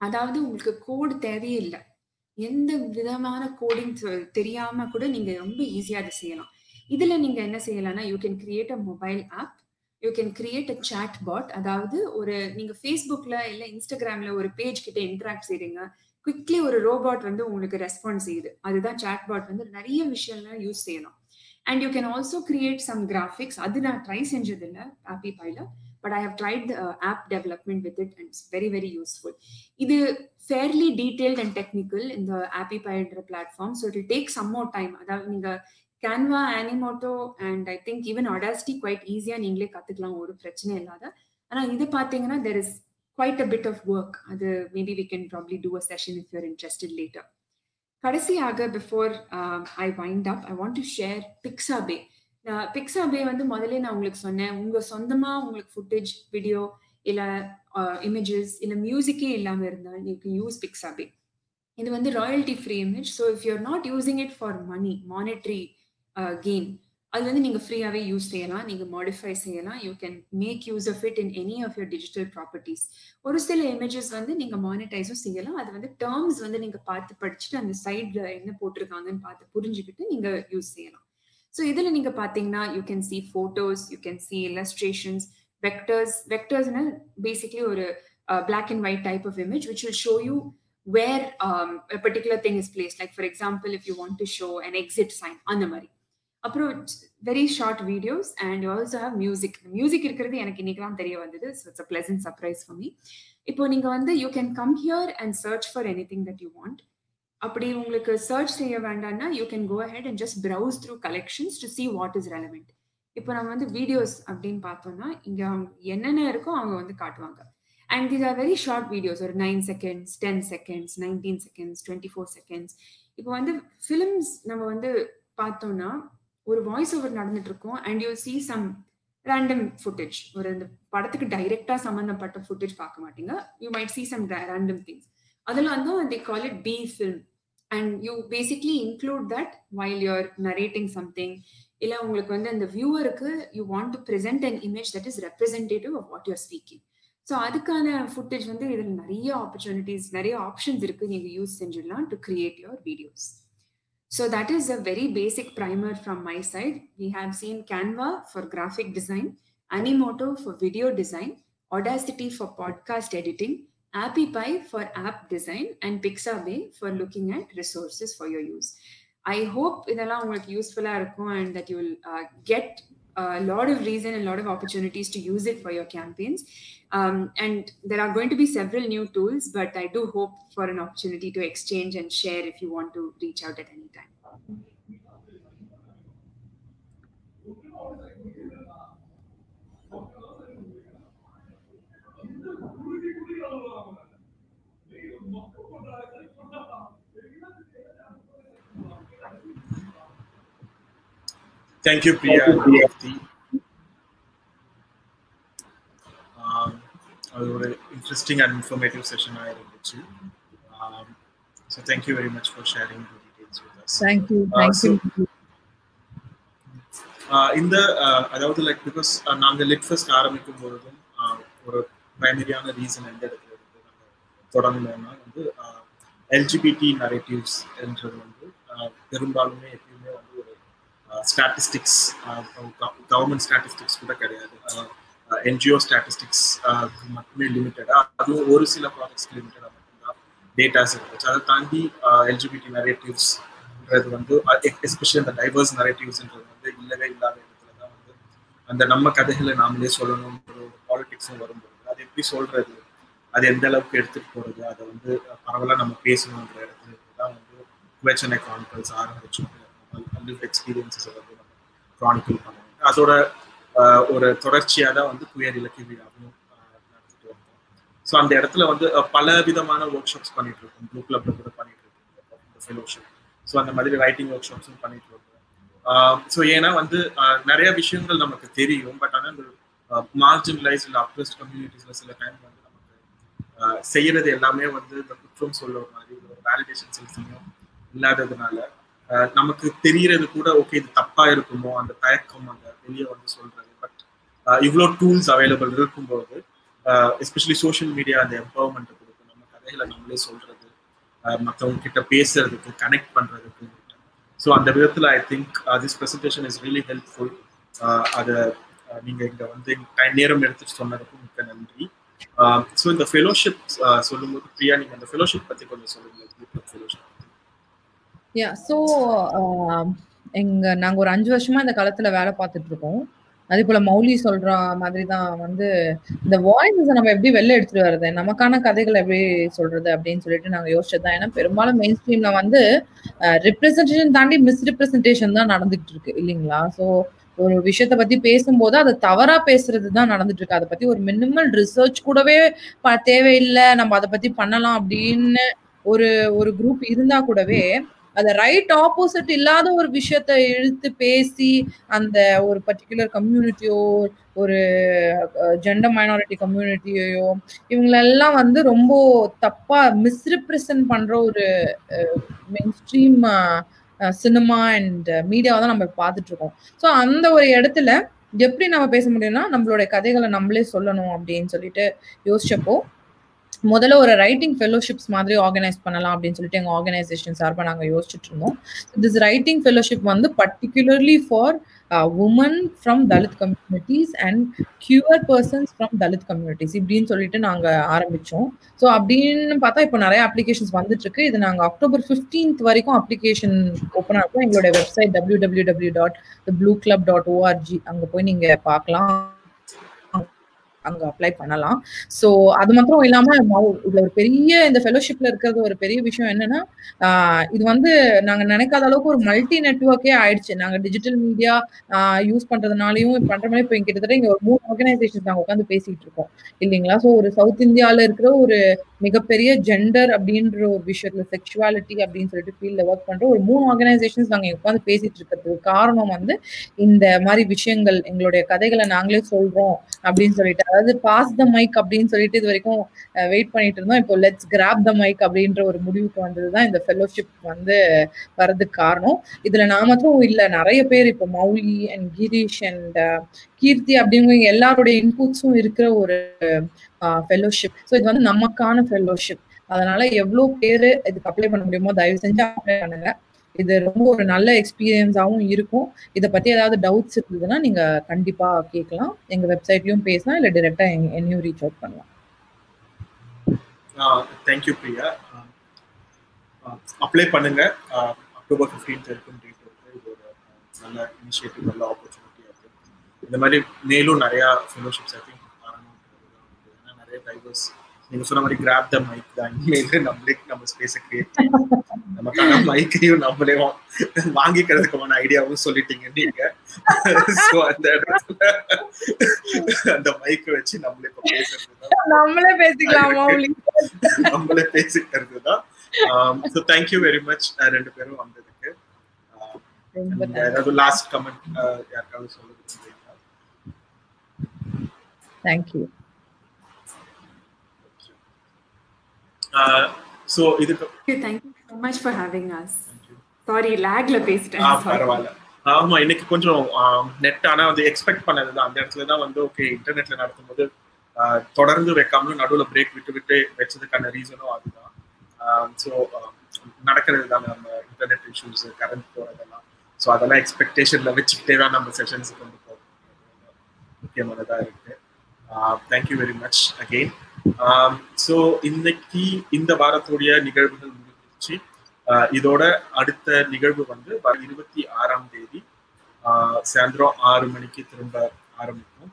அதாவது உங்களுக்கு கோடு தேவையே இல்லை. எந்த விதமான கோடிங் தெரியாம கூட நீங்க ரொம்ப ஈஸியா அதை செய்யலாம். இதுல நீங்க என்ன செய்யலாம்னா you can create a mobile app you can create a chat bot அதாவது ஒரு நீங்க ஃபேஸ்புக்ல இல்ல இன்ஸ்டாகிராம்ல ஒரு பேஜ் கிட்ட இன்டராக்ட் செய்றீங்க. குவிக்லி ஒரு ரோபாட் வந்து உங்களுக்கு ரெஸ்பான்ஸ் செய்யுது. அதுதான் சாட் பாட் வந்து நிறைய விஷயம்லாம் யூஸ் செய்யணும். And you can also create some graphics அது நான் ட்ரை செஞ்சது இல்லை Appy பைல but I have tried app development with it and very very useful இது ஃபேர்லி டீடைல்ட் அண்ட் டெக்னிக்கல் இந்த Appy பைன்ற platform so it take some more time அதாவது நீங்க Canva Animoto and I think even Udacity quite ஈஸியா நீங்களே கத்துக்கலாம் ஒரு பிரச்சனை இல்லாத. ஆனா இது பாத்தீங்கன்னா there is quite a bit of work அது maybe we can probably do a session if you're interested later கடைசியாக before I wind up I want to share Pixabay Pixabay வந்து முதல்ல நான் உங்களுக்கு சொன்னேன். உங்க சொந்தமா உங்களுக்கு ஃபுட்டேஜ் வீடியோ இல்ல இமேஜஸ் இல்ல மியூசிக்கே இல்லாம இருந்தால் யூ கேன் யூஸ் பிக்ஸாபே இது வந்து royalty free image so if you're not using it for money monetary Uh, gain அது வந்து நீங்க ஃப்ரீயாவே யூஸ் செய்யலாம். நீங்க மாடிஃபை செய்யலாம். You can make use of it in any of your digital properties ஒரு சில இமேஜஸ் வந்து நீங்க மானிட்டைஸும் செய்யலாம். அது வந்து டேர்ம்ஸ் வந்து நீங்க பார்த்து படிச்சுட்டு அந்த சைடில் என்ன போட்டிருக்காங்கன்னு பார்த்து புரிஞ்சுக்கிட்டு நீங்க யூஸ் செய்யலாம். ஸோ இதுல நீங்க பாத்தீங்கன்னா you can see photos you can see illustrations vectors வெக்டர்ஸ்னா basically ஒரு black and white type of image which will show you where particular thing is place like for example if you want to show and exit sign அந்த மாதிரி. அப்புறம் very short videos and also have music music இருக்கிறது எனக்கு இன்னைக்கு தான் தெரிய வந்தது. So it's a pleasant surprise for me இப்போ நீங்கள் வந்து you can come here and search for anything that you want அப்படி உங்களுக்கு சர்ச் செய்ய வேண்டாம்னா you can go ahead and just browse through collections to see what is relevant இப்போ நம்ம வந்து வீடியோஸ் அப்படின்னு பார்த்தோம்னா இங்கே அவங்க என்னென்ன இருக்கோ அவங்க வந்து காட்டுவாங்க. And these are very short videos ஒரு nine seconds ten seconds nineteen seconds twenty four seconds இப்போ வந்து ஃபிலிம்ஸ் நம்ம வந்து பார்த்தோம்னா ஒரு வாய்ஸ் ஓவர் நடந்துட்டு இருக்கும் and you see some random footage ஒரு இந்த படத்துக்கு டைரக்டா சம்மந்தப்பட்ட ஃபுட்டேஜ் பார்க்க மாட்டீங்க. You might see some random things அதெல்லாம் வந்து the call it B film and you basically include that while you're narrating something இல்லை உங்களுக்கு வந்து அந்த வியூவருக்கு you want to present an image that is representative of what you're speaking so அதுக்கான footage வந்து இதில் நிறைய ஆப்பர்ச்சுனிட்டிஸ் நிறைய ஆப்ஷன்ஸ் இருக்கு. நீங்கள் யூஸ் செஞ்சிடலாம் to create your videos So that is a very basic primer from my side. We have seen Canva for graphic design, Animoto for video design, Audacity for podcast editing, AppyPie for app design, and Pixabay for looking at resources for your use. I hope இதெல்லாம் உங்களுக்கு யூஸ்ஃபுல்லாக இருக்கும் and that you will uh, get a lot of reason and a lot of opportunities to use it for your campaigns. Um, and there are going to be several new tools, but I do hope for an opportunity to exchange and share if you want to reach out at any time. Thank you, Priya. And Kirti. அது ஒரு interesting and informative செஷனாக இருந்துச்சு so thank you very much for sharing details with us thank you thank you இந்த அதாவது like because நாங்கள் லிட் first ஆரம்பிக்கும் பொழுதும் ஒரு ப்ரைமரியான ரீசன் எந்த இடத்துல இருந்து நாங்கள் தொடங்கணும்னா வந்து எல்ஜிபிடி நரேட்டிவ்ஸ் என்றது வந்து பெரும்பாலுமே ஒரு ஸ்டாட்டிஸ்டிக்ஸ் கவர்மெண்ட் ஸ்டாட்டிஸ்டிக்ஸ் கூட கிடையாது. Uh, uh, NGO statistics uh, மட்டுமே லிமிட்டடாக அதுவும் ஒரு சில ப்ராஜெக்ட்ஸ்க்கு லிமிட்டடாக மட்டும்தான் டேட்டாஸ் இருந்துச்சு. அதை தாண்டி எல்ஜிபிடி நரேட்டிவ்ஸ்ன்றது வந்து எஸ்பெஷலி அந்த டைவர்ஸ் நரேட்டிவ்ஸ்ன்றது வந்து இல்லவே இல்லாத இடத்துல தான் வந்து அந்த நம்ம கதைகளை நாமளே சொல்லணும்ன்ற ஒரு பாலிடிக்ஸும் வரும்போது அது எப்படி சொல்றது? அது எந்த அளவுக்கு எடுத்துட்டு போறது? அதை வந்து பரவலாக நம்ம பேசணுன்ற இடத்துல தான் வந்து குவேச்சனை கான்ஃபரன்ஸ் ஆரம்பிச்சோம். லிவ் எக்ஸ்பீரியன்ஸஸ் வந்து நம்ம க்ரானிக்கல் பண்ணுவோம். அதோட ஒரு தொடர்ச்சியாக தான் வந்து குயர் இலக்கிய விழாவும் நடத்திட்டு வந்தோம். ஸோ அந்த இடத்துல வந்து பல விதமான ஒர்க் ஷாப்ஸ் பண்ணிட்டு இருக்கோம். ப்ளூ கிளப்ல கூட பண்ணிட்டு இருக்கோம். ஃபெலோஷிப் ஸோ அந்த மாதிரி ரைட்டிங் ஒர்க் ஷாப்ஸும் பண்ணிட்டு இருக்கோம். ஸோ ஏன்னா வந்து நிறைய விஷயங்கள் நமக்கு தெரியும். பட் ஆனால் இந்த மார்ஜினலைஸ் இல்லை அப்ரெஸ்ட் கம்யூனிட்டிஸில் சில டைம் வந்து நமக்கு செய்யறது எல்லாமே வந்து இந்த குற்றம் சொல்ல மாதிரி ஒரு வேலிடேஷன் சில சமயம் இல்லாததுனால நமக்கு தெரியறது கூட ஓகே இது தப்பா இருக்குமோ அந்த தயக்கம் அந்த வெளியே வந்து சொல்றது. பட் இவ்வளோ டூல்ஸ் அவைலபிள் இருக்கும்போது எஸ்பெஷலி சோஷியல் மீடியா அந்த எம்பவர்மெண்ட் கொடுக்கும் நம்ம கதைகளை நம்மளே சொல்றது மற்றவங்க கிட்ட பேசுறதுக்கு கனெக்ட் பண்றதுக்கு. ஸோ அந்த விதத்தில் I think this presentation is really helpful அதை நீங்க இங்க வந்து டைம் நேரம் எடுத்துட்டு சொன்னதுக்கும் மிக்க நன்றி. ஸோ இந்த ஃபெலோஷிப் சொல்லும்போது பிரியா நீங்க அந்த ஃபெலோஷிப் பத்தி கொஞ்சம் சொல்லுங்க ஃபெலோஷிப் யா ஸோ um, எங்க நாங்க ஒரு அஞ்சு வருஷமா இந்த காலத்துல வேலை பார்த்துட்டு இருக்கோம் அதே போல மௌலி சொல்ற மாதிரி தான் வந்து இந்த வாய்ஸை நம்ம எப்படி வெளில எடுத்துட்டு வர்றது நமக்கான கதைகளை எப்படி சொல்றது அப்படின்னு சொல்லிட்டு நாங்க யோசிச்சது தான். ஏன்னா பெரும்பாலும் மெயின் ஸ்ட்ரீம்ல வந்து ரிப்ரஸன்டேஷன் தாண்டி மிஸ் ரிப்ரஸன்டேஷன் தான் நடந்துகிட்டு இருக்கு இல்லைங்களா? ஸோ ஒரு விஷயத்த பத்தி பேசும்போது அதை தவறா பேசுறது தான் நடந்துட்டு இருக்கு அதை பத்தி ஒரு மினிமல் ரிசர்ச் கூடவே தேவையில்லை நம்ம அதை பத்தி பண்ணலாம் அப்படின்னு ஒரு ஒரு குரூப் இருந்தா கூடவே அந்த ரைட் ஆப்போசிட் இல்லாத ஒரு விஷயத்த இழுத்து பேசி அந்த ஒரு பர்டிகுலர் கம்யூனிட்டியோ ஒரு ஜெண்டர் மைனாரிட்டி கம்யூனிட்டியோ இவங்களெல்லாம் வந்து ரொம்ப தப்பா மிஸ்ரிப்ரசன்ட் பண்ற ஒரு மெயின் ஸ்ட்ரீம் சினிமா அண்ட் மீடியாவை தான் நம்ம பார்த்துட்டு இருக்கோம் ஸோ அந்த ஒரு இடத்துல எப்படி நம்ம பேச முடியும்னா நம்மளுடைய கதைகளை நம்மளே சொல்லணும் அப்படின்னு சொல்லிட்டு யோசிச்சப்போ முதல்ல ஒரு ரைட்டிங் ஃபெலோஷிப்ஸ் மாதிரி ஆர்கனைஸ் பண்ணலாம் அப்படின்னு சொல்லிட்டு எங்க ஆர்கனைசேஷன் சார்பாக நாங்கள் யோசிச்சுட்டு இருந்தோம். திஸ் ரைட்டிங் ஃபெலோஷிப் வந்து particularly for women from Dalit communities and queer persons from Dalit communities இப்படின்னு சொல்லிட்டு நாங்கள் ஆரம்பித்தோம் ஸோ அப்படின்னு பார்த்தா இப்போ நிறைய அப்ளிகேஷன்ஸ் வந்துட்டு இருக்கு இது நாங்கள் அக்டோபர் ஃபிஃப்டீன்த் வரைக்கும் அப்ளிகேஷன் ஓப்பன் ஆகும். எங்களோட website W W W dot blue club dot O R G அங்கே போய் நீங்கள் பார்க்கலாம். அங்க அப்ளை பண்ணலாம். ஸோ அது மாத்திரம் இல்லாம இதுல ஒரு பெரிய இந்த ஃபெலோஷிப்ல இருக்கிறது ஒரு பெரிய விஷயம் என்னன்னா இது வந்து நாங்க நினைக்காத அளவுக்கு ஒரு மல்டி நெட்ஒர்க்கே ஆயிடுச்சு. நாங்க டிஜிட்டல் மீடியா யூஸ் பண்றதுனாலயும் பண்ற மாதிரி இப்போ கிட்டத்தட்ட இங்க ஒரு மூணு ஆர்கனைசேஷன் நாங்க உட்காந்து பேசிட்டு இருக்கோம். இல்லைங்களா? ஸோ ஒரு சவுத் இந்தியால இருக்கிற ஒரு மிகப்பெரிய ஜெண்டர் அப்படின்ற ஒரு விஷயத்துல செக்ஷுவாலிட்டி அப்படின்னு சொல்லிட்டு ஃபீல்ட்ல ஒர்க் பண்ற ஒரு மூணு ஆர்கனைசேஷன்ஸ் நாங்க உட்காந்து பேசிட்டு இருக்கிறதுக்கு காரணம் வந்து இந்த மாதிரி விஷயங்கள் எங்களுடைய கதைகளை நாங்களே சொல்றோம் அப்படின்னு சொல்லிட்டு அதாவது பாஸ் த மைக் அப்படின்னு சொல்லிட்டு இது வரைக்கும் வெயிட் பண்ணிட்டு இருந்தோம். இப்போ லெட்ஸ் கிராப் த மைக் அப்படின்ற ஒரு முடிவுக்கு வந்ததுதான் இந்த ஃபெலோஷிப் வந்து வர்றதுக்கு காரணம். இதுல நான் மட்டும் இல்லை நிறைய பேர் இப்போ மௌலி அண்ட் கிரீஷ் அண்ட் கீர்த்தி அப்படிங்கிற எல்லாருடைய இன்புட்ஸும் இருக்கிற ஒரு ஃபெலோஷிப் ஸோ இது வந்து நமக்கான ஃபெலோஷிப் அதனால எவ்வளோ பேர் இதுக்கு அப்ளை பண்ண முடியுமோ தயவு செஞ்சு அப்ளை பண்ணுங்க. இது ரொம்ப ஒரு நல்ல எக்ஸ்பீரியன்ஸாகவும் இருக்கும். இதை பற்றி ஏதாவது டவுட்ஸ் இருந்ததுன்னா நீங்க கண்டிப்பாக கேட்கலாம் எங்கள் வெப்சைட்லையும் பேசலாம் இல்லை டிரெக்டாக எங் என்னையும் ரீச் அவுட் பண்ணலாம். Thank you Priya. அப்ளை பண்ணுங்க. அக்டோபர் ஃபிஃப்டீன்த் இருக்கும் டேட் இருக்கு இது ஒரு நல்ல இனிஷியேட்டிவ் நல்ல ஆப்பர்ச்சுனிட்டி இருக்கு இந்த மாதிரி மேலும் நிறையா ஃபெலோஷிப்ஸ் ஐ திங்க் நிறைய டைவர்ஸ் நீங்க சொன்ன மாதிரி கிராப் த மைக் தான். இனிமேல் நம்மளே நம்ம ஸ்பேஸை கிரியேட் நமக்கான மைக்கையும் நம்மளே வாங்கிக்கிறதுக்கான ஐடியாவும் சொல்லிட்டீங்க நீங்க. அந்த இடத்துல அந்த மைக் வச்சு நம்மளே இப்போ பேசுறது நம்மளே பேசிக்கலாம் நம்மளே பேசிக்கிறது தான் ஸோ தேங்க்யூ வெரி மச் ரெண்டு பேரும் வந்ததுக்கு. ஏதாவது லாஸ்ட் கமெண்ட் யாருக்காவது சொல்லுங்க. தேங்க்யூ ஸோ இதுக்கு thank you so much for having us sorry லேக்ல பேசிட்டேன் பரவாயில்ல. ஆமா இன்னைக்கு கொஞ்சம் நெட் ஆனா வந்து எக்ஸ்பெக்ட் பண்ணது தான் அந்த இடத்துல தான் வந்து ஓகே இன்டர்நெட்ல நடத்தும் போது தொடர்ந்து வைக்காமலும் நடுவில் பிரேக் விட்டு விட்டு வச்சதுக்கான ரீசனும் அதுதான். ஸோ நடக்கிறது தான் நம்ம இன்டர்நெட் இஷ்யூஸ் கரண்ட் போறதெல்லாம். ஸோ அதெல்லாம் எக்ஸ்பெக்டேஷன்ல வச்சுக்கிட்டே தான் நம்ம செஷன்ஸ் கொண்டு போகிறோம் முக்கியமானதாக இருக்கு. Thank you very much again so இன்னைக்கு இந்த வாரத்துடைய நிகழ்வுகள் முடிஞ்சிருச்சு. இதோட அடுத்த நிகழ்வு வந்து இருபத்தி ஆறாம் தேதி சாயந்தரம் ஆறு மணிக்கு திரும்ப ஆரம்பிக்கும்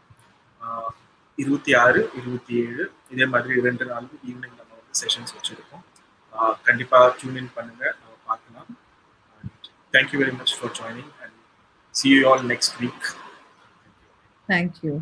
இருபத்தி ஆறு இருபத்தி ஏழு இதே மாதிரி ரெண்டு நாள் ஈவினிங் நம்ம வந்து செஷன்ஸ் வச்சிருக்கோம். கண்டிப்பா டியூன் இன் பண்ணுங்க நம்ம பார்க்கலாம். Thank you very much for joining and see you all next week thank you